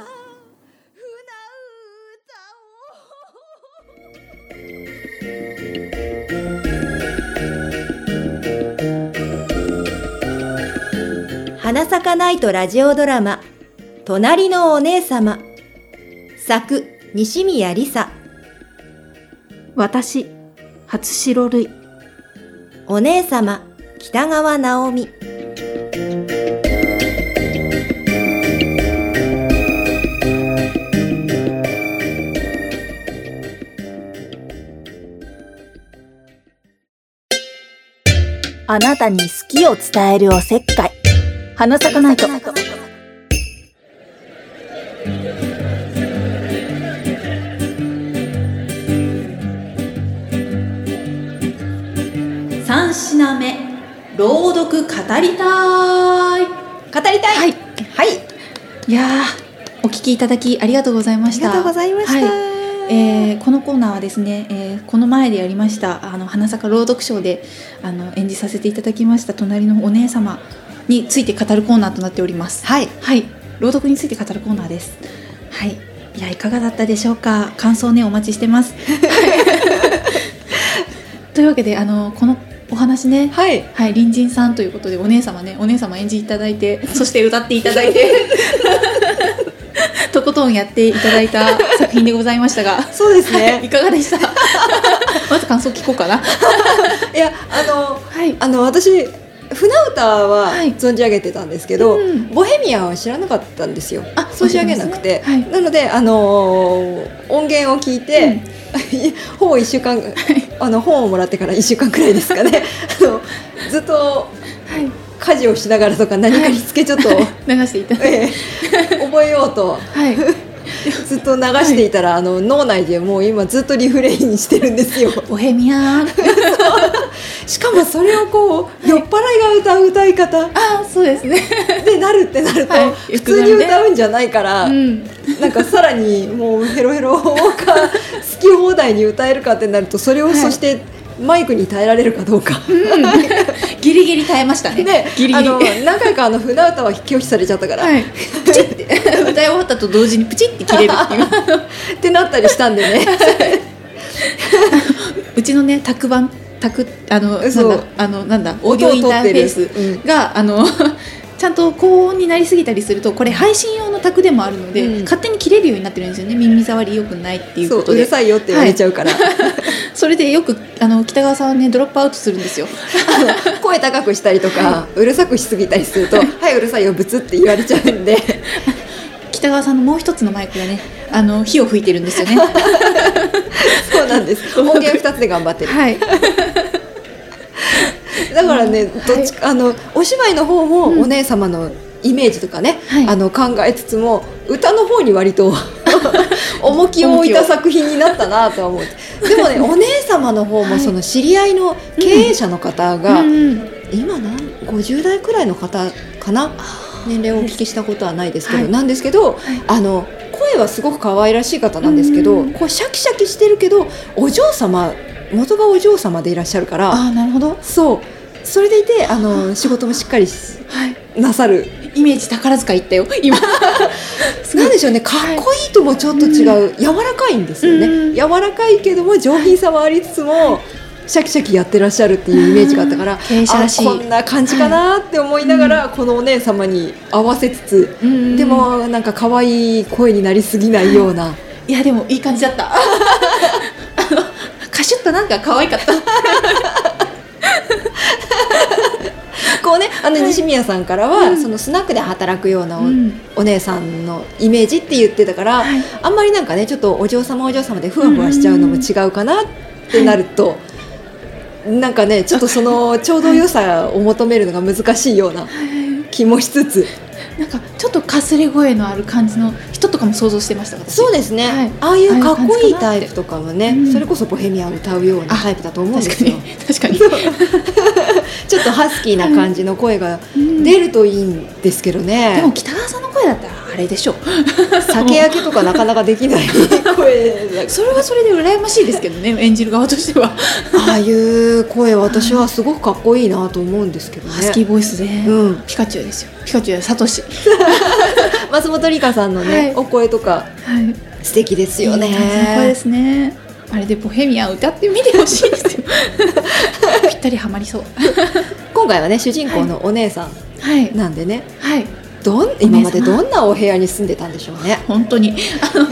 [SPEAKER 3] 花咲かないとラジオドラマ「隣のお姉様」作西宮梨沙
[SPEAKER 2] 私、初白類。
[SPEAKER 3] お姉様北川直美
[SPEAKER 2] あなたに好きを伝えるおせっかい。花咲かないと。三品目。
[SPEAKER 1] 朗読語りたい。
[SPEAKER 3] 語りたい。
[SPEAKER 1] はい。
[SPEAKER 3] はい。
[SPEAKER 1] いやーお聞きいただきありがとうございました。
[SPEAKER 3] ありがとうございました、
[SPEAKER 1] はい。えーこのコーナーはですね、えーこの前でやりましたあの花坂朗読賞であの演じさせていただきました隣のお姉様について語るコーナーとなっております。
[SPEAKER 3] はい。
[SPEAKER 1] はい。朗読について語るコーナーです。はい。いやいかがだったでしょうか？感想ねお待ちしてます。というわけであのこのお話ね。
[SPEAKER 3] はい。
[SPEAKER 1] はい、隣人さんということでお姉様ね。お姉様演じいただいてそして歌っていただいて。とことんやっていただいた作品でございましたが。
[SPEAKER 3] そうですね。
[SPEAKER 1] いかがでした？まず感想聞こうかな。
[SPEAKER 3] いやあの
[SPEAKER 1] はい。
[SPEAKER 3] あの私船歌は
[SPEAKER 1] はい。
[SPEAKER 3] 存じ上げてたんですけど、
[SPEAKER 1] うん
[SPEAKER 3] ボヘミアンは知らなかったんですよ。
[SPEAKER 1] あ
[SPEAKER 3] 存じ上げなくて、
[SPEAKER 1] そうなんですね。
[SPEAKER 3] なのであのー音源を聞いて、ほぼ1週間あの本をもらってから1週間くらいですかね。あのずっと
[SPEAKER 1] はい。
[SPEAKER 3] 家事をしながらとか何かにつけちょっと、
[SPEAKER 1] 流していた
[SPEAKER 3] ええ覚えようと。
[SPEAKER 1] はい。
[SPEAKER 3] ずっと流していたら、あの脳内でもう今ずっとリフレインしてるんですよ。
[SPEAKER 1] ボヘミアン
[SPEAKER 3] しかもそれをこう、酔っ払いが歌う歌い方。
[SPEAKER 1] ああそうですね。
[SPEAKER 3] でなるってなると、
[SPEAKER 1] はい
[SPEAKER 3] 普通に歌うんじゃないから、
[SPEAKER 1] うん。
[SPEAKER 3] なんかさらにもうヘロヘロか 好き放題に歌えるかってなるとそれを
[SPEAKER 1] はい。
[SPEAKER 3] そしてマイクに耐えられるかどうか。
[SPEAKER 1] ギリギリ耐えましたね。
[SPEAKER 3] で
[SPEAKER 1] ギリギリ。
[SPEAKER 3] あの何回かあの船歌は拒否されちゃったから、
[SPEAKER 1] はい。プチって歌い終わったと同時にプチって切れるっていう。
[SPEAKER 3] ってなったりしたんでね。
[SPEAKER 1] うちのね卓番卓あのなん
[SPEAKER 3] そう
[SPEAKER 1] だあのなんだオーディオインターフェース
[SPEAKER 3] 音を取ってる
[SPEAKER 1] があの ちゃんと高音になりすぎたりするとこれ配信用の卓でもあるので、
[SPEAKER 3] うん。
[SPEAKER 1] 勝手に切れるようになってるんですよね。耳障り良くないっていうことで。
[SPEAKER 3] うるさいよって言われちゃうから、
[SPEAKER 1] それでよくあの北川さんはねドロップアウトするんですよ。
[SPEAKER 3] 声高くしたりとか、うるさくしすぎたりすると「はいうるさいよブツ」って言われちゃうんで
[SPEAKER 1] 北川さんのもう一つのマイクがねあの火を吹いてるんですよね。
[SPEAKER 3] そうなんです。音源2つで頑張ってる。
[SPEAKER 1] はい。
[SPEAKER 3] だからね、どっちかあのお芝居の方も
[SPEAKER 1] うん。
[SPEAKER 3] お姉様のイメージとかね、
[SPEAKER 1] はい。
[SPEAKER 3] あの考えつつも歌の方に割と重きを置いた作品になったなとは思うでもねお姉様の方もその知り合いの経営者の方が、
[SPEAKER 1] うん
[SPEAKER 3] 今何50代くらいの方かな？年齢をお聞きしたことはないですけど、
[SPEAKER 1] はい。
[SPEAKER 3] なんですけど、あの声はすごく可愛らしい方なんですけど、
[SPEAKER 1] うん。
[SPEAKER 3] こうシャキシャキしてるけどお嬢様元がお嬢様でいらっしゃるから
[SPEAKER 1] ああなるほど。
[SPEAKER 3] そう。それでいてあの仕事もしっかりし
[SPEAKER 1] はい。
[SPEAKER 3] なさる。
[SPEAKER 1] イメージ宝塚行ったよ今。
[SPEAKER 3] なんでしょうねかっこいいともちょっと違う、柔らかいんですよね、
[SPEAKER 1] うん。
[SPEAKER 3] 柔らかいけども上品さはありつつも、シャキシャキやってらっしゃるっていうイメージがあったから、こんな感じかなって思いながら、このお姉様に合わせつつ、
[SPEAKER 1] うん
[SPEAKER 3] でもなんか可愛い声になりすぎないような、
[SPEAKER 1] いやでもいい感じだった。カシュッとなんか可愛かった。
[SPEAKER 3] こうねあの
[SPEAKER 1] はい。
[SPEAKER 3] 西宮さんからは、
[SPEAKER 1] うん。
[SPEAKER 3] そのスナックで働くようなお,、
[SPEAKER 1] うん。
[SPEAKER 3] お姉さんのイメージって言ってたから、
[SPEAKER 1] はい。
[SPEAKER 3] あんまりなんかねちょっとお嬢様お嬢様でふわふわしちゃうのも違うかなってなると、なんかねちょっとそのちょうど良さを求めるのが難しいような気もしつつ、
[SPEAKER 1] なんかちょっとかすれ声のある感じの人とかも想像してました私。
[SPEAKER 3] そうですね、
[SPEAKER 1] はい。
[SPEAKER 3] ああいうかっこいいタイプとかもね、
[SPEAKER 1] うん。
[SPEAKER 3] それこそボヘミアン歌うようなタイプだと思うんですよ。
[SPEAKER 1] 確かに。
[SPEAKER 3] ちょっとハスキーな感じの声が
[SPEAKER 1] うん
[SPEAKER 3] 出るといいんですけどね。
[SPEAKER 1] でも北川さんの声だったらあれでしょ。う
[SPEAKER 3] 酒焼けとかなかなかできない。声 だ
[SPEAKER 1] それはそれで羨ましいですけどね演じる側としては。
[SPEAKER 3] ああいう声私はすごくかっこいいなと思うんですけどね。
[SPEAKER 1] ハスキーボイスで、
[SPEAKER 3] うん。
[SPEAKER 1] ピカチュウですよ。ピカチュウやサトシ。
[SPEAKER 3] 松本里香さんのね、
[SPEAKER 1] はい。
[SPEAKER 3] お声とか
[SPEAKER 1] はい。
[SPEAKER 3] 素敵ですよね。
[SPEAKER 1] いい声ですね。あれでボヘミアン歌ってみてほしいですよ。ぴったりハマりそう。
[SPEAKER 3] 今回はね主人公のお姉さ
[SPEAKER 1] はい。
[SPEAKER 3] んなんでね、
[SPEAKER 1] はい
[SPEAKER 3] どん今までどんなお部屋に住んでたんでしょうね。
[SPEAKER 1] 本当に。あの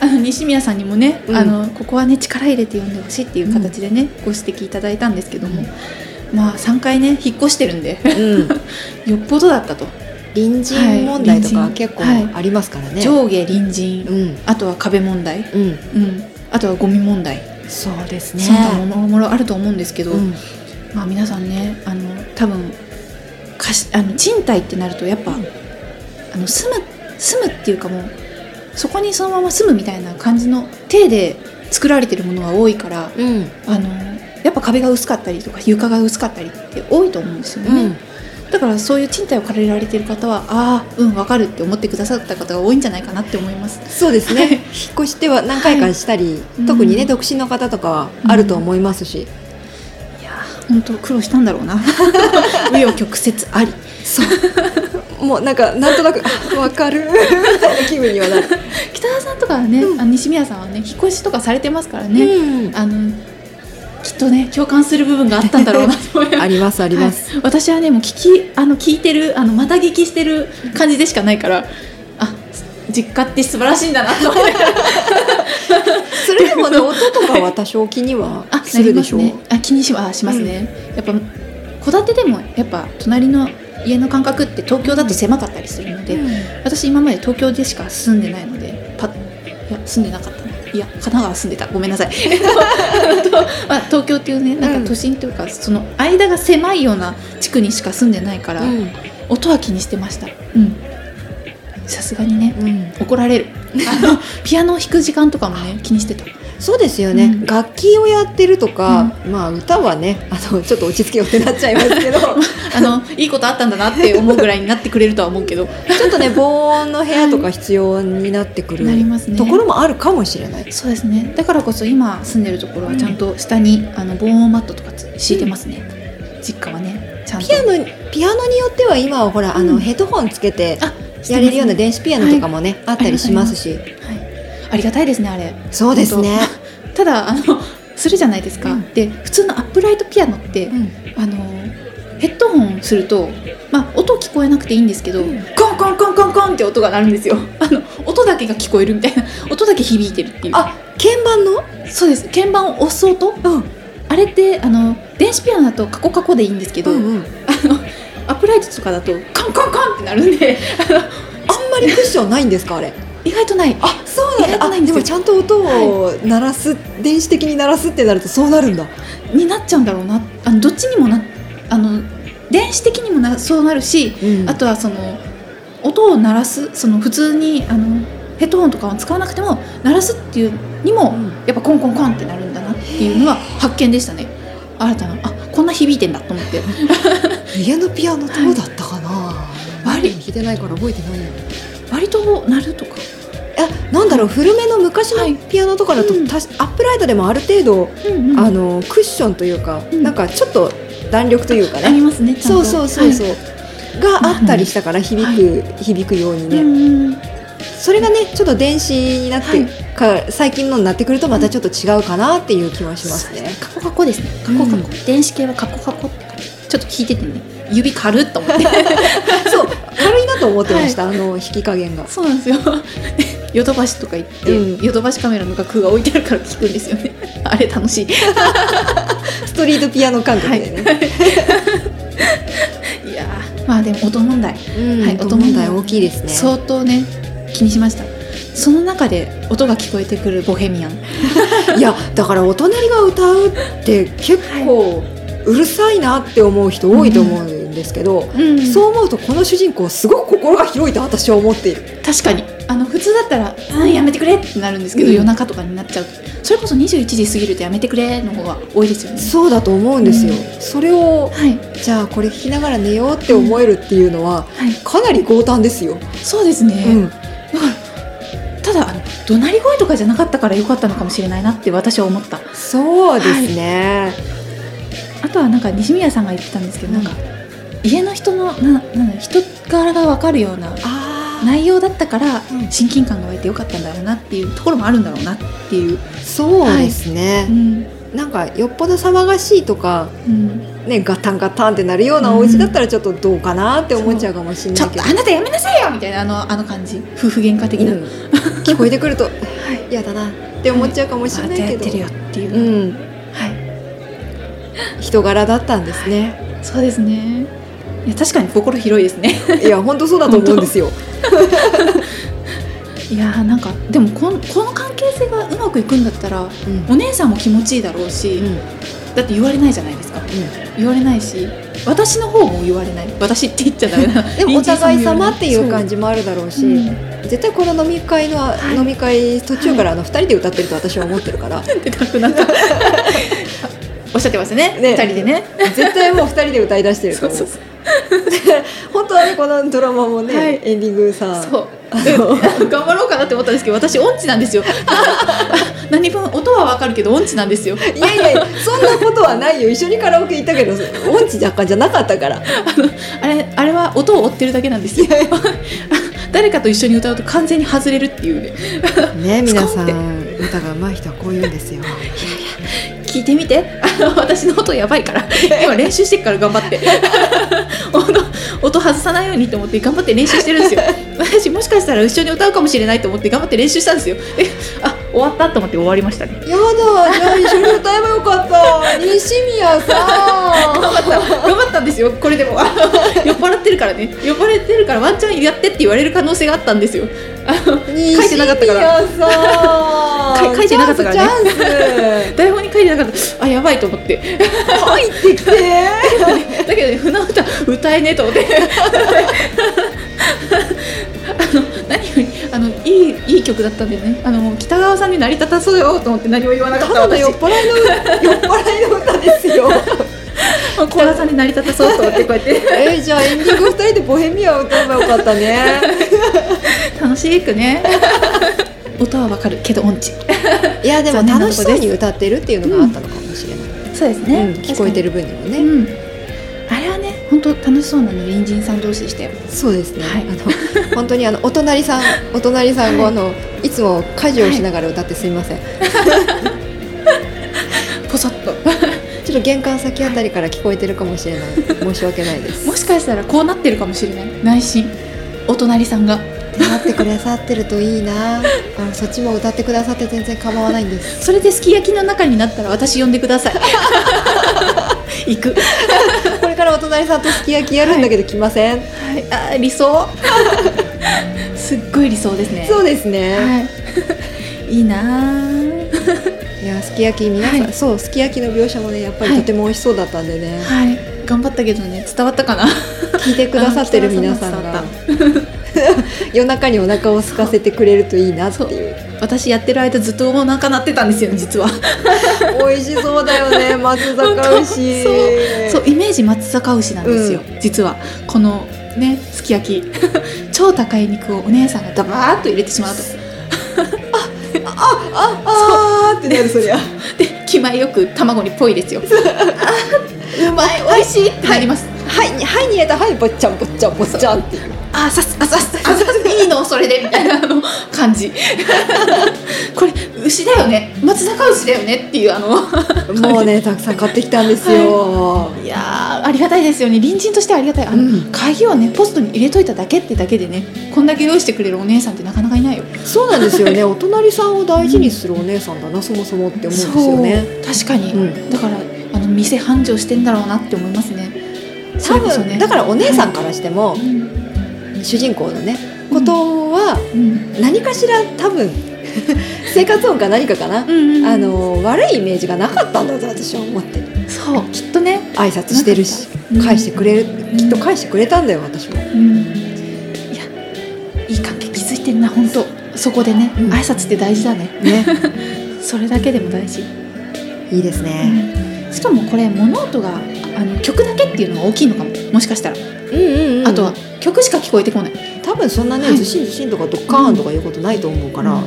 [SPEAKER 1] あの西宮さんにもね、
[SPEAKER 3] うん。
[SPEAKER 1] あのここはね力入れて読んでほしいっていう形でね、ご指摘いただいたんですけども、まあ3回ね引っ越してるんで
[SPEAKER 3] うん、
[SPEAKER 1] よっぽどだったと、
[SPEAKER 3] 隣人問題とか
[SPEAKER 1] はい
[SPEAKER 3] 結構
[SPEAKER 1] はい
[SPEAKER 3] ありますからね。
[SPEAKER 1] 上下隣人、
[SPEAKER 3] うん。
[SPEAKER 1] あとは壁問題、
[SPEAKER 3] うん、
[SPEAKER 1] うん、あとはゴミ問題、
[SPEAKER 3] そうですね。
[SPEAKER 1] そんなものもろあると思うんですけど、
[SPEAKER 3] うん。
[SPEAKER 1] まあ皆さんねあの多分貸しあの賃貸ってなるとやっぱ、あの住む住むっていうかもうそこにそのまま住むみたいな感じの体で作られてるものが多いから
[SPEAKER 3] うん、
[SPEAKER 1] あのやっぱ壁が薄かったりとか床が薄かったりって多いと思うんですよね、
[SPEAKER 3] うん。
[SPEAKER 1] だからそういう賃貸を借りられている方はああうん分かるって思ってくださった方が多いんじゃないかなって思います。
[SPEAKER 3] そうですね。引っ越しては何回かしたり、
[SPEAKER 1] い。
[SPEAKER 3] 特にね、
[SPEAKER 1] うん。
[SPEAKER 3] 独身の方とかはあると思いますし、
[SPEAKER 1] いやー本当苦労したんだろうな。紆余曲折あり。
[SPEAKER 3] そうもうなんかなんとなくあわかる。みたいな気分にはなる、
[SPEAKER 1] 北川さんとかはね、
[SPEAKER 3] うん。
[SPEAKER 1] あの西宮さんはね引っ越しとかされてますからね、
[SPEAKER 3] うん。
[SPEAKER 1] あのきっとね共感する部分があったんだろうなと思います。
[SPEAKER 3] ありますあります、
[SPEAKER 1] はい。私はねもう聞きあの聞いてるあのまた聞きしてる感じでしかないからあ実家って素晴らしいんだなと思いながら。
[SPEAKER 3] それでもね音とかは多少気には
[SPEAKER 1] あ
[SPEAKER 3] するでしょう、
[SPEAKER 1] なりますね。あ気にしはしますね、やっぱ戸建てでもやっぱ隣の家の感覚って東京だと狭かったりするので、私今まで東京でしか住んでないのでパッいや住んでなかったないや神奈川住んでた。ごめんなさい。えっとまあ東京っていうねなんか都心というか、その間が狭いような地区にしか住んでないから、
[SPEAKER 3] うん。
[SPEAKER 1] 音は気にしてました。うん。さすがにね
[SPEAKER 3] うん。
[SPEAKER 1] 怒られる。あの ピアノを弾く時間とかもね気にしてた
[SPEAKER 3] そうですよね、
[SPEAKER 1] うん。
[SPEAKER 3] 楽器をやってるとか、まあ歌はねあのちょっと落ち着けようってなっちゃいますけど。
[SPEAKER 1] あのいいことあったんだなって思うぐらいになってくれるとは思うけど。
[SPEAKER 3] ちょっとね防音の部屋とか必要になってくる、
[SPEAKER 1] なりますね。
[SPEAKER 3] ところもあるかもしれない。
[SPEAKER 1] そうですね。だからこそ今住んでるところはちゃんと下に、あの防音マットとかつ敷いてますね、実家はねちゃんと。
[SPEAKER 3] ピアノピアノによっては今はほら、あ
[SPEAKER 1] うん。
[SPEAKER 3] のヘッドホンつけて
[SPEAKER 1] あ
[SPEAKER 3] やれるような
[SPEAKER 1] で
[SPEAKER 3] 電子ピアノとかもね、あったりしますし。
[SPEAKER 1] はい、ありがたいですねあれ。
[SPEAKER 3] そうですね、
[SPEAKER 1] ただあのするじゃないですか、
[SPEAKER 3] うん。
[SPEAKER 1] で普通のアップライトピアノって、
[SPEAKER 3] うん。
[SPEAKER 1] あのヘッドホンすると、まあ、音聞こえなくていいんですけど、
[SPEAKER 3] うん。
[SPEAKER 1] コンコンコンコンコンって音が鳴るんですよ。あの音だけが聞こえるみたいな。音だけ響いてるっていう。
[SPEAKER 3] あ鍵盤の？
[SPEAKER 1] そうです。鍵盤を押す音？
[SPEAKER 3] うん。
[SPEAKER 1] あれってあの電子ピアノだとカコカコでいいんですけど、
[SPEAKER 3] うんうん。
[SPEAKER 1] あのアップライトとかだとコンコンコンってなるんで。あの
[SPEAKER 3] あんまりクッションないんですかあれ？
[SPEAKER 1] 意外とない。
[SPEAKER 3] あそうなんだ。あ
[SPEAKER 1] ないんで
[SPEAKER 3] もちゃんと音を鳴らす、電子的に鳴らすってなるとそうなるんだ。
[SPEAKER 1] になっちゃうんだろうな。あのどっちにもなあの電子的にもなそうなるし、
[SPEAKER 3] うん。
[SPEAKER 1] あとはその音を鳴らすその普通にあのヘッドホンとかを使わなくても鳴らすっていうにも、
[SPEAKER 3] うん。
[SPEAKER 1] やっぱコンコンコンってなるんだなっていうのは発見でしたね。新たなあこんな響いてんだと思って。
[SPEAKER 3] 家のピアノどうだったかな、
[SPEAKER 1] 割り
[SPEAKER 3] 弾いてないから覚えてないよ
[SPEAKER 1] 割と鳴るとか。
[SPEAKER 3] えなんだろう古めの昔の
[SPEAKER 1] はい。
[SPEAKER 3] ピアノとかだと、
[SPEAKER 1] うん。
[SPEAKER 3] たしアップライトでもある程度、
[SPEAKER 1] うんうん
[SPEAKER 3] あのクッションというか、
[SPEAKER 1] うん。
[SPEAKER 3] なんかちょっと弾力というか
[SPEAKER 1] あり
[SPEAKER 3] ね
[SPEAKER 1] ますねちゃんと。
[SPEAKER 3] そうそうそうそう、
[SPEAKER 1] はい。
[SPEAKER 3] があったりしたから響く、響くようにね、
[SPEAKER 1] うんうん
[SPEAKER 3] それがねちょっと電子になって、
[SPEAKER 1] はい。
[SPEAKER 3] か最近のになってくるとまたちょっと違うかなっていう気はしますね。
[SPEAKER 1] カコカコですね。カコカコ、
[SPEAKER 3] うん。
[SPEAKER 1] 電子系はカコカコちょっと聞いててね。指軽っと思って。
[SPEAKER 3] そう軽いなと思ってました、あの弾き加減が。
[SPEAKER 1] そうなんですよ。ヨドバシとか行って、
[SPEAKER 3] うん。
[SPEAKER 1] ヨドバシカメラの楽譜が置いてあるから聞くんですよね。あれ楽しい。
[SPEAKER 3] ストリートピアノ感覚でね。
[SPEAKER 1] い。やーまあでも音問題。
[SPEAKER 3] うん
[SPEAKER 1] はい
[SPEAKER 3] 音問題大きいですね。
[SPEAKER 1] 相当ね気にしました。その中で音が聞こえてくるボヘミアン。
[SPEAKER 3] いやだからお隣が歌うって結構うるさいなって思う人多いと思うんですけど、
[SPEAKER 1] うん。
[SPEAKER 3] そう思うとこの主人公すごく心が広いと私は思っている。
[SPEAKER 1] 確かに。あの普通だったら「うん。やめてくれ」ってなるんですけど、
[SPEAKER 3] うん。
[SPEAKER 1] 夜中とかになっちゃう。それこそ21時過ぎると「やめてくれ」の方が多いですよね。
[SPEAKER 3] そうだと思うんですよ。
[SPEAKER 1] うん。
[SPEAKER 3] それを
[SPEAKER 1] はい。
[SPEAKER 3] じゃあこれ聴きながら寝ようって思えるっていうのは
[SPEAKER 1] はい。
[SPEAKER 3] かなり強胆ですよ。
[SPEAKER 1] そうですね、
[SPEAKER 3] うん。
[SPEAKER 1] ただ怒鳴り声とかじゃなかったから良かったのかもしれないなって私は思った。
[SPEAKER 3] そうですね。
[SPEAKER 1] あとはなんか西宮さんが言ってたんですけど、
[SPEAKER 3] うん
[SPEAKER 1] なん。か家の人のなな人柄が分かるような
[SPEAKER 3] あ
[SPEAKER 1] 内容だったから
[SPEAKER 3] うん。
[SPEAKER 1] 親近感が湧いてよかったんだろうなっていうところもあるんだろうなっていう、
[SPEAKER 3] そうですね。
[SPEAKER 1] う。ん。
[SPEAKER 3] なんかよっぽど騒がしいとか
[SPEAKER 1] うん、
[SPEAKER 3] ねガタンガタンってなるようなお家だったらちょっとどうかなって思っちゃうかもしれないけど。
[SPEAKER 1] とあなたやめなさいよみたいなあのあの感じ。夫婦喧嘩的な、
[SPEAKER 3] うん。聞こえてくると 嫌だなって思っちゃうかもしれないけど。
[SPEAKER 1] あやってるよっていう、
[SPEAKER 3] うん、
[SPEAKER 1] はい。
[SPEAKER 3] 人柄だったんですね。
[SPEAKER 1] そうですねいや確かに心広いですね。
[SPEAKER 3] いや本当そうだと思うんですよ。
[SPEAKER 1] いやーなんかでもこんこの関係性がうまくいくんだったら
[SPEAKER 3] うん。
[SPEAKER 1] お姉さんも気持ちいいだろうし、
[SPEAKER 3] うん。
[SPEAKER 1] だって言われないじゃないですか。言われないし私の方も言われない。私って言っちゃダメな
[SPEAKER 3] でもお互い様っていう感
[SPEAKER 1] じ
[SPEAKER 3] じもあるだろうし、
[SPEAKER 1] う。ん
[SPEAKER 3] 絶対この飲み会の、
[SPEAKER 1] い。
[SPEAKER 3] 飲み会途中からあの二人で歌ってると私は思ってるから、
[SPEAKER 1] 出たくなったおっしゃってましたね。
[SPEAKER 3] ね。
[SPEAKER 1] 二人でね。
[SPEAKER 3] 絶対もう二人で歌い出してると思う。
[SPEAKER 1] そうそうそう。
[SPEAKER 3] 本当はねこのドラマもね、
[SPEAKER 1] はい。
[SPEAKER 3] エンディングさ。
[SPEAKER 1] そう。頑張ろうかなって思ったんですけど私音痴なんですよ。何分音はわかるけど音痴なんですよ。
[SPEAKER 3] いやいやそんなことはないよ。一緒にカラオケ行ったけど音痴若干じゃなかったから。
[SPEAKER 1] あれあれは音を追ってるだけなんですよ。誰かと一緒に歌うと完全に外れるっていうね。
[SPEAKER 3] ね
[SPEAKER 1] 皆さん
[SPEAKER 3] 歌が上手い人はこう言うんですよ
[SPEAKER 1] 聞いてみて。あの私の音やばいから。今練習してっから頑張って。音音外さないようにと思って頑張って練習してるんですよ。私もしかしたら一緒に歌うかもしれないと思って頑張って練習したんですよ。であ終わったと思って終わりましたね。
[SPEAKER 3] やだじゃあ一緒に歌えばよかった。西宮さ
[SPEAKER 1] 頑張った頑張ったんですよ。これでも。酔っ払ってるからね。酔っ払ってるからワンチャンやってって言われる可能性があったんであの
[SPEAKER 3] ん。
[SPEAKER 1] 書いてなかったから。書いてなかったからね。台本に書いてなかった。あやばいと思って。
[SPEAKER 3] ス入ってきて。
[SPEAKER 1] だけどね船歌歌えねえと思って。あのあのいいいい曲だったんでね。あの北川さんに成り立たそうよと思って何も言わなかったた
[SPEAKER 3] だの酔っ
[SPEAKER 1] 私
[SPEAKER 3] 払いの酔っ払いの歌ですよ。
[SPEAKER 1] 北川さんに成り立たそうと思ってこうやって。
[SPEAKER 3] えーじゃあエンディング二人でボヘミアン歌えばよかったね。
[SPEAKER 1] 楽しくね。音はわかるけど音痴。
[SPEAKER 3] いやでも楽しそうに歌ってるっていうのがあったのかもしれない、
[SPEAKER 1] そうです
[SPEAKER 3] うん聞こえてる分にもね、
[SPEAKER 1] うん本当楽しそうなの隣人さん同士でしたよ。
[SPEAKER 3] そうですね、
[SPEAKER 1] はい。
[SPEAKER 3] あの本当にあのお隣さんお隣さんがあのい。つも家事をしながら歌ってすみません、
[SPEAKER 1] ポソッと。
[SPEAKER 3] ちょっと玄関先あたりから聞こえてるかもしれない。申し訳ないです。
[SPEAKER 1] もしかしたらこうなってるかもしれない。内心。お隣さんが。
[SPEAKER 3] 歌ってくださってるといいな。あのそっちも歌ってくださって全然構わないんです。
[SPEAKER 1] それですき焼きの中になったら私呼んでください。行く
[SPEAKER 3] からお隣さんとすき焼きやるんだけど来ません、
[SPEAKER 1] はい、あー理想？すっごい理想ですね。
[SPEAKER 3] そうですね、
[SPEAKER 1] はい、いいな。ー
[SPEAKER 3] い、やすき焼き皆さん、
[SPEAKER 1] はい。
[SPEAKER 3] そうすき焼きの描写もねやっぱり
[SPEAKER 1] はい。
[SPEAKER 3] とても美味しそうだったんでね、
[SPEAKER 1] はい。頑張ったけどね伝わったかな？
[SPEAKER 3] 聞いてくださってる皆さん
[SPEAKER 1] あ
[SPEAKER 3] が夜中にお腹を空かせてくれるといいなっていう。
[SPEAKER 1] 私やってる間ずっとお腹鳴ってたんですよね実は。
[SPEAKER 3] 美味しそうだよね 松阪牛。
[SPEAKER 1] そうイメージ松阪牛なんですよ、実は。このねすき焼き。超高い肉をお姉さんがダバーッと入れてしまうと。
[SPEAKER 3] ああーってなるそりゃ。
[SPEAKER 1] で気前よく卵にぽいですよ。う。まい美味しいってなります、
[SPEAKER 3] はいはいに入れた。はいぼっちゃんぼっちゃんぼっちゃんっていう。
[SPEAKER 1] あさすあさすあさすいいの？それでみたいなあの感じ。これ牛だよね。松阪牛だよねっていうあの
[SPEAKER 3] もうねたくさん買ってきたんですよ、
[SPEAKER 1] いやーありがたいですよね。隣人としてはありがたい。あの、
[SPEAKER 3] うん。
[SPEAKER 1] 鍵をねポストに入れといただけってだけでねこんだけ用意してくれるお姉さんってなかなかいないよ。
[SPEAKER 3] そうなんですよね。お隣さんを大事にするお姉さんだな、そもそもって思うんですよね。
[SPEAKER 1] 確かに、
[SPEAKER 3] うん。
[SPEAKER 1] だからあの店繁盛してんだろうなって思いますね。そ
[SPEAKER 3] 多
[SPEAKER 1] れこそね。
[SPEAKER 3] 分だからお姉さんからしても、
[SPEAKER 1] うん。
[SPEAKER 3] 主人公のねことは
[SPEAKER 1] うん。
[SPEAKER 3] 何かしら多分 生活音か何かかな、
[SPEAKER 1] うんうん
[SPEAKER 3] あの悪いイメージがなかったんだと私は思って。る
[SPEAKER 1] そう。きっとね。
[SPEAKER 3] 挨拶してるし
[SPEAKER 1] うん。
[SPEAKER 3] 返してくれる、きっと返してくれたんだよ私も。
[SPEAKER 1] うん。いやいい関係築いてんな本当。そこでね、
[SPEAKER 3] うん。
[SPEAKER 1] 挨拶って大事だね。
[SPEAKER 3] ね。
[SPEAKER 1] それだけでも大事、
[SPEAKER 3] いいですね、
[SPEAKER 1] しかもこれ物音があの曲だけっていうのが大きいのかも。もしかしたら、
[SPEAKER 3] うんうんうん。
[SPEAKER 1] あとは曲しか聞こえてこない。
[SPEAKER 3] 多分そんなね、
[SPEAKER 1] はい。
[SPEAKER 3] ずしんずしんとかドッカーンとかいうことないと思うから、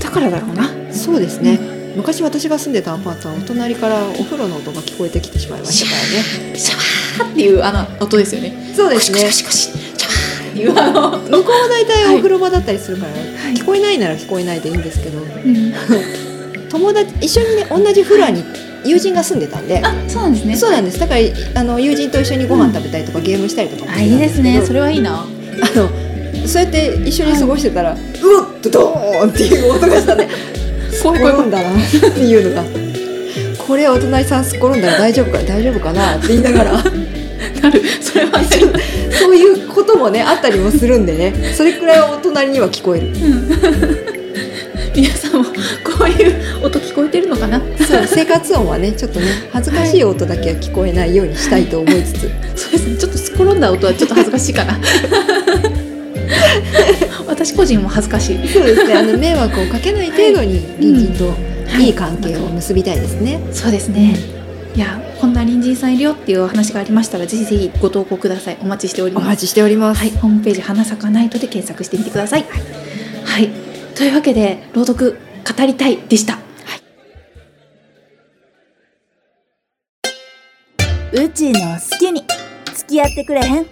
[SPEAKER 1] だからだろうな。
[SPEAKER 3] そうですね、昔私が住んでたアパートはお隣からお風呂の音が聞こえてきてしまいましたからね。
[SPEAKER 1] シャワーっていうあの音ですよね。
[SPEAKER 3] そうですね。
[SPEAKER 1] コシコシコシシャワーっていうあの、
[SPEAKER 3] 向こうは大体お風呂場だったりするから、
[SPEAKER 1] い。
[SPEAKER 3] 聞こえないなら聞こえないでいいんですけど。
[SPEAKER 1] うん。
[SPEAKER 3] 友達一緒にね同じフロアに友人が住んでたんで。
[SPEAKER 1] あそうなんですね。
[SPEAKER 3] そうなんです。だからあの友人と一緒にご飯食べたりとか、ゲームしたりとかも
[SPEAKER 1] あいいですね。そ
[SPEAKER 3] れ
[SPEAKER 1] れはいいな。
[SPEAKER 3] あのそうやって一緒に過ごしてたら、うおっとドーンっていう音がしたね
[SPEAKER 1] 怖い怖い怖い。
[SPEAKER 3] 転んだなっていうのがこれお隣さんすっ転んだら大丈夫か大丈夫かなって言いながら。
[SPEAKER 1] なるそれは。ね
[SPEAKER 3] そういうこともねあったりもするんでね。それくらいはお隣には聞こえる。
[SPEAKER 1] 皆さんもこういう音
[SPEAKER 3] 生活音はねちょっとね恥ずかしい音だけは聞こえないようにしたいと思いつつ、
[SPEAKER 1] そうですねちょっとすっ転んだ音はちょっと恥ずかしいかな 私個人も恥ずかしい
[SPEAKER 3] そうですねあの迷惑をかけない程度に隣人と
[SPEAKER 1] はい
[SPEAKER 3] いい関係を結びたいですね。
[SPEAKER 1] そうですね。いや、こんな隣人さんいるよっていうお話がありましたら、ぜひぜひご投稿ください。お待ちしております。
[SPEAKER 3] お待ちしております。
[SPEAKER 1] はい、ホームページ花咲かナイトで検索してみてください。はい、というわけで朗読語りたいでした。
[SPEAKER 2] うちの好きに付き合ってくれへん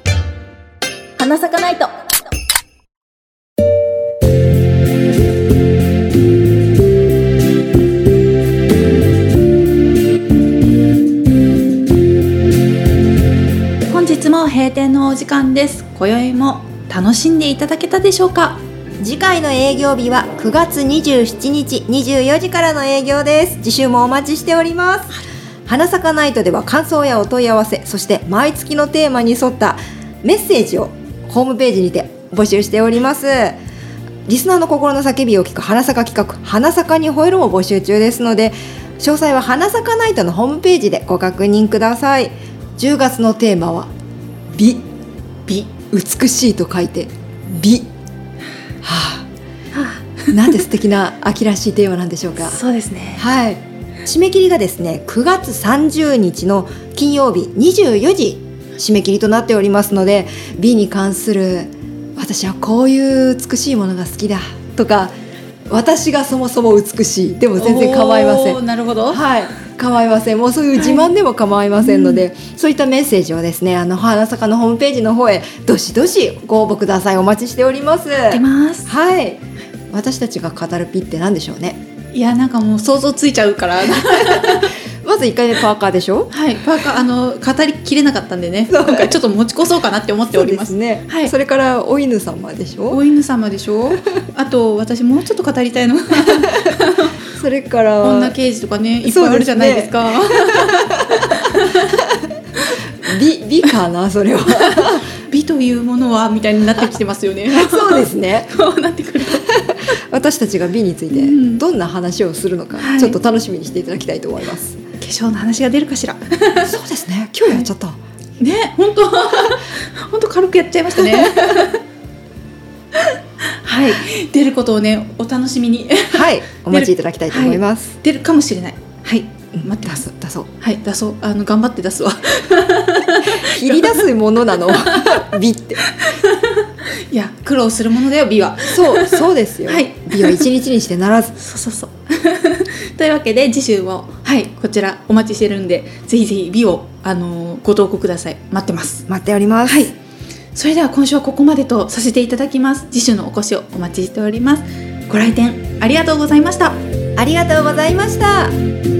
[SPEAKER 1] 花咲かナイト。本日も閉店のお時間です。今宵も楽しんでいただけたでしょうか？
[SPEAKER 3] 次回の営業日は9月27日24時からの営業です次週もお待ちしております花咲かナイトでは感想やお問い合わせそして毎月のテーマに沿ったメッセージをホームページにて募集しておりますリスナーの心の叫びを聞く花咲か企画花咲かに吠えるも募集中ですので詳細は花咲かナイトのホームページでご確認ください10月のテーマは美美美しいと書いて美はあ、なんて素敵な秋らしいテーマなんでしょうか。
[SPEAKER 1] そうですね。
[SPEAKER 3] はい。締め切りがですね、9月30日の金曜日24時締め切りとなっておりますので、美に関する私はこういう美しいものが好きだとか、私がそもそも美しいでも全然構いません。
[SPEAKER 1] なるほど。
[SPEAKER 3] はい、構いません。もうそういう自慢でも構いませんので、そういったメッセージをですね、あの花坂のホームページの方へどしどしご応募ください。お待ちしております。
[SPEAKER 1] 出ます。
[SPEAKER 3] はい。私たちが語るピって何でしょうね。
[SPEAKER 1] いやなんかもう想像ついちゃうから。
[SPEAKER 3] まず1回目パーカーでしょ？
[SPEAKER 1] はい、パーカーあの語りきれなかったんでね、今回ちょっと持ち越そうかなって思っております。
[SPEAKER 3] ね。
[SPEAKER 1] はい
[SPEAKER 3] それからお犬様でしょ？
[SPEAKER 1] お犬様でしょ？あと私もうちょっと語りたいのが
[SPEAKER 3] それから
[SPEAKER 1] 女刑事とかねいっぱいあるじゃないですか。
[SPEAKER 3] 美美かなそれは。
[SPEAKER 1] 美というものはみたいになってきてますよね。
[SPEAKER 3] そうですね。
[SPEAKER 1] そうなってくる。
[SPEAKER 3] 私たちが美について
[SPEAKER 1] うん
[SPEAKER 3] どんな話をするのか、
[SPEAKER 1] はい
[SPEAKER 3] ちょっと楽しみにしていただきたいと思います。
[SPEAKER 1] 化粧の話が出るかしら？
[SPEAKER 3] そうですね。今日やっちゃった。
[SPEAKER 1] ね、本当本当軽くやっちゃいましたね。はい、出ることをねお楽しみに
[SPEAKER 3] はい。お待ちいただきたいと思います。
[SPEAKER 1] 出るかもしれない。はい、待って
[SPEAKER 3] 出
[SPEAKER 1] ます。
[SPEAKER 3] す出そう。
[SPEAKER 1] はい、出そう。あの頑張って出すわ。
[SPEAKER 3] 切り出すものなの。美って。
[SPEAKER 1] いや苦労するものだよ美は。
[SPEAKER 3] そうそうですよ。
[SPEAKER 1] はい
[SPEAKER 3] 美は一日にしてならず。
[SPEAKER 1] そうそうそう。というわけで次週もはいこちらお待ちしてるんでぜひぜひ美をあのーご投稿ください待ってます。
[SPEAKER 3] 待っております。
[SPEAKER 1] はい。それでは今週はここまでとさせていただきます。次週のお越しをお待ちしております。ご来店ありがとうございました。
[SPEAKER 3] ありがとうございました。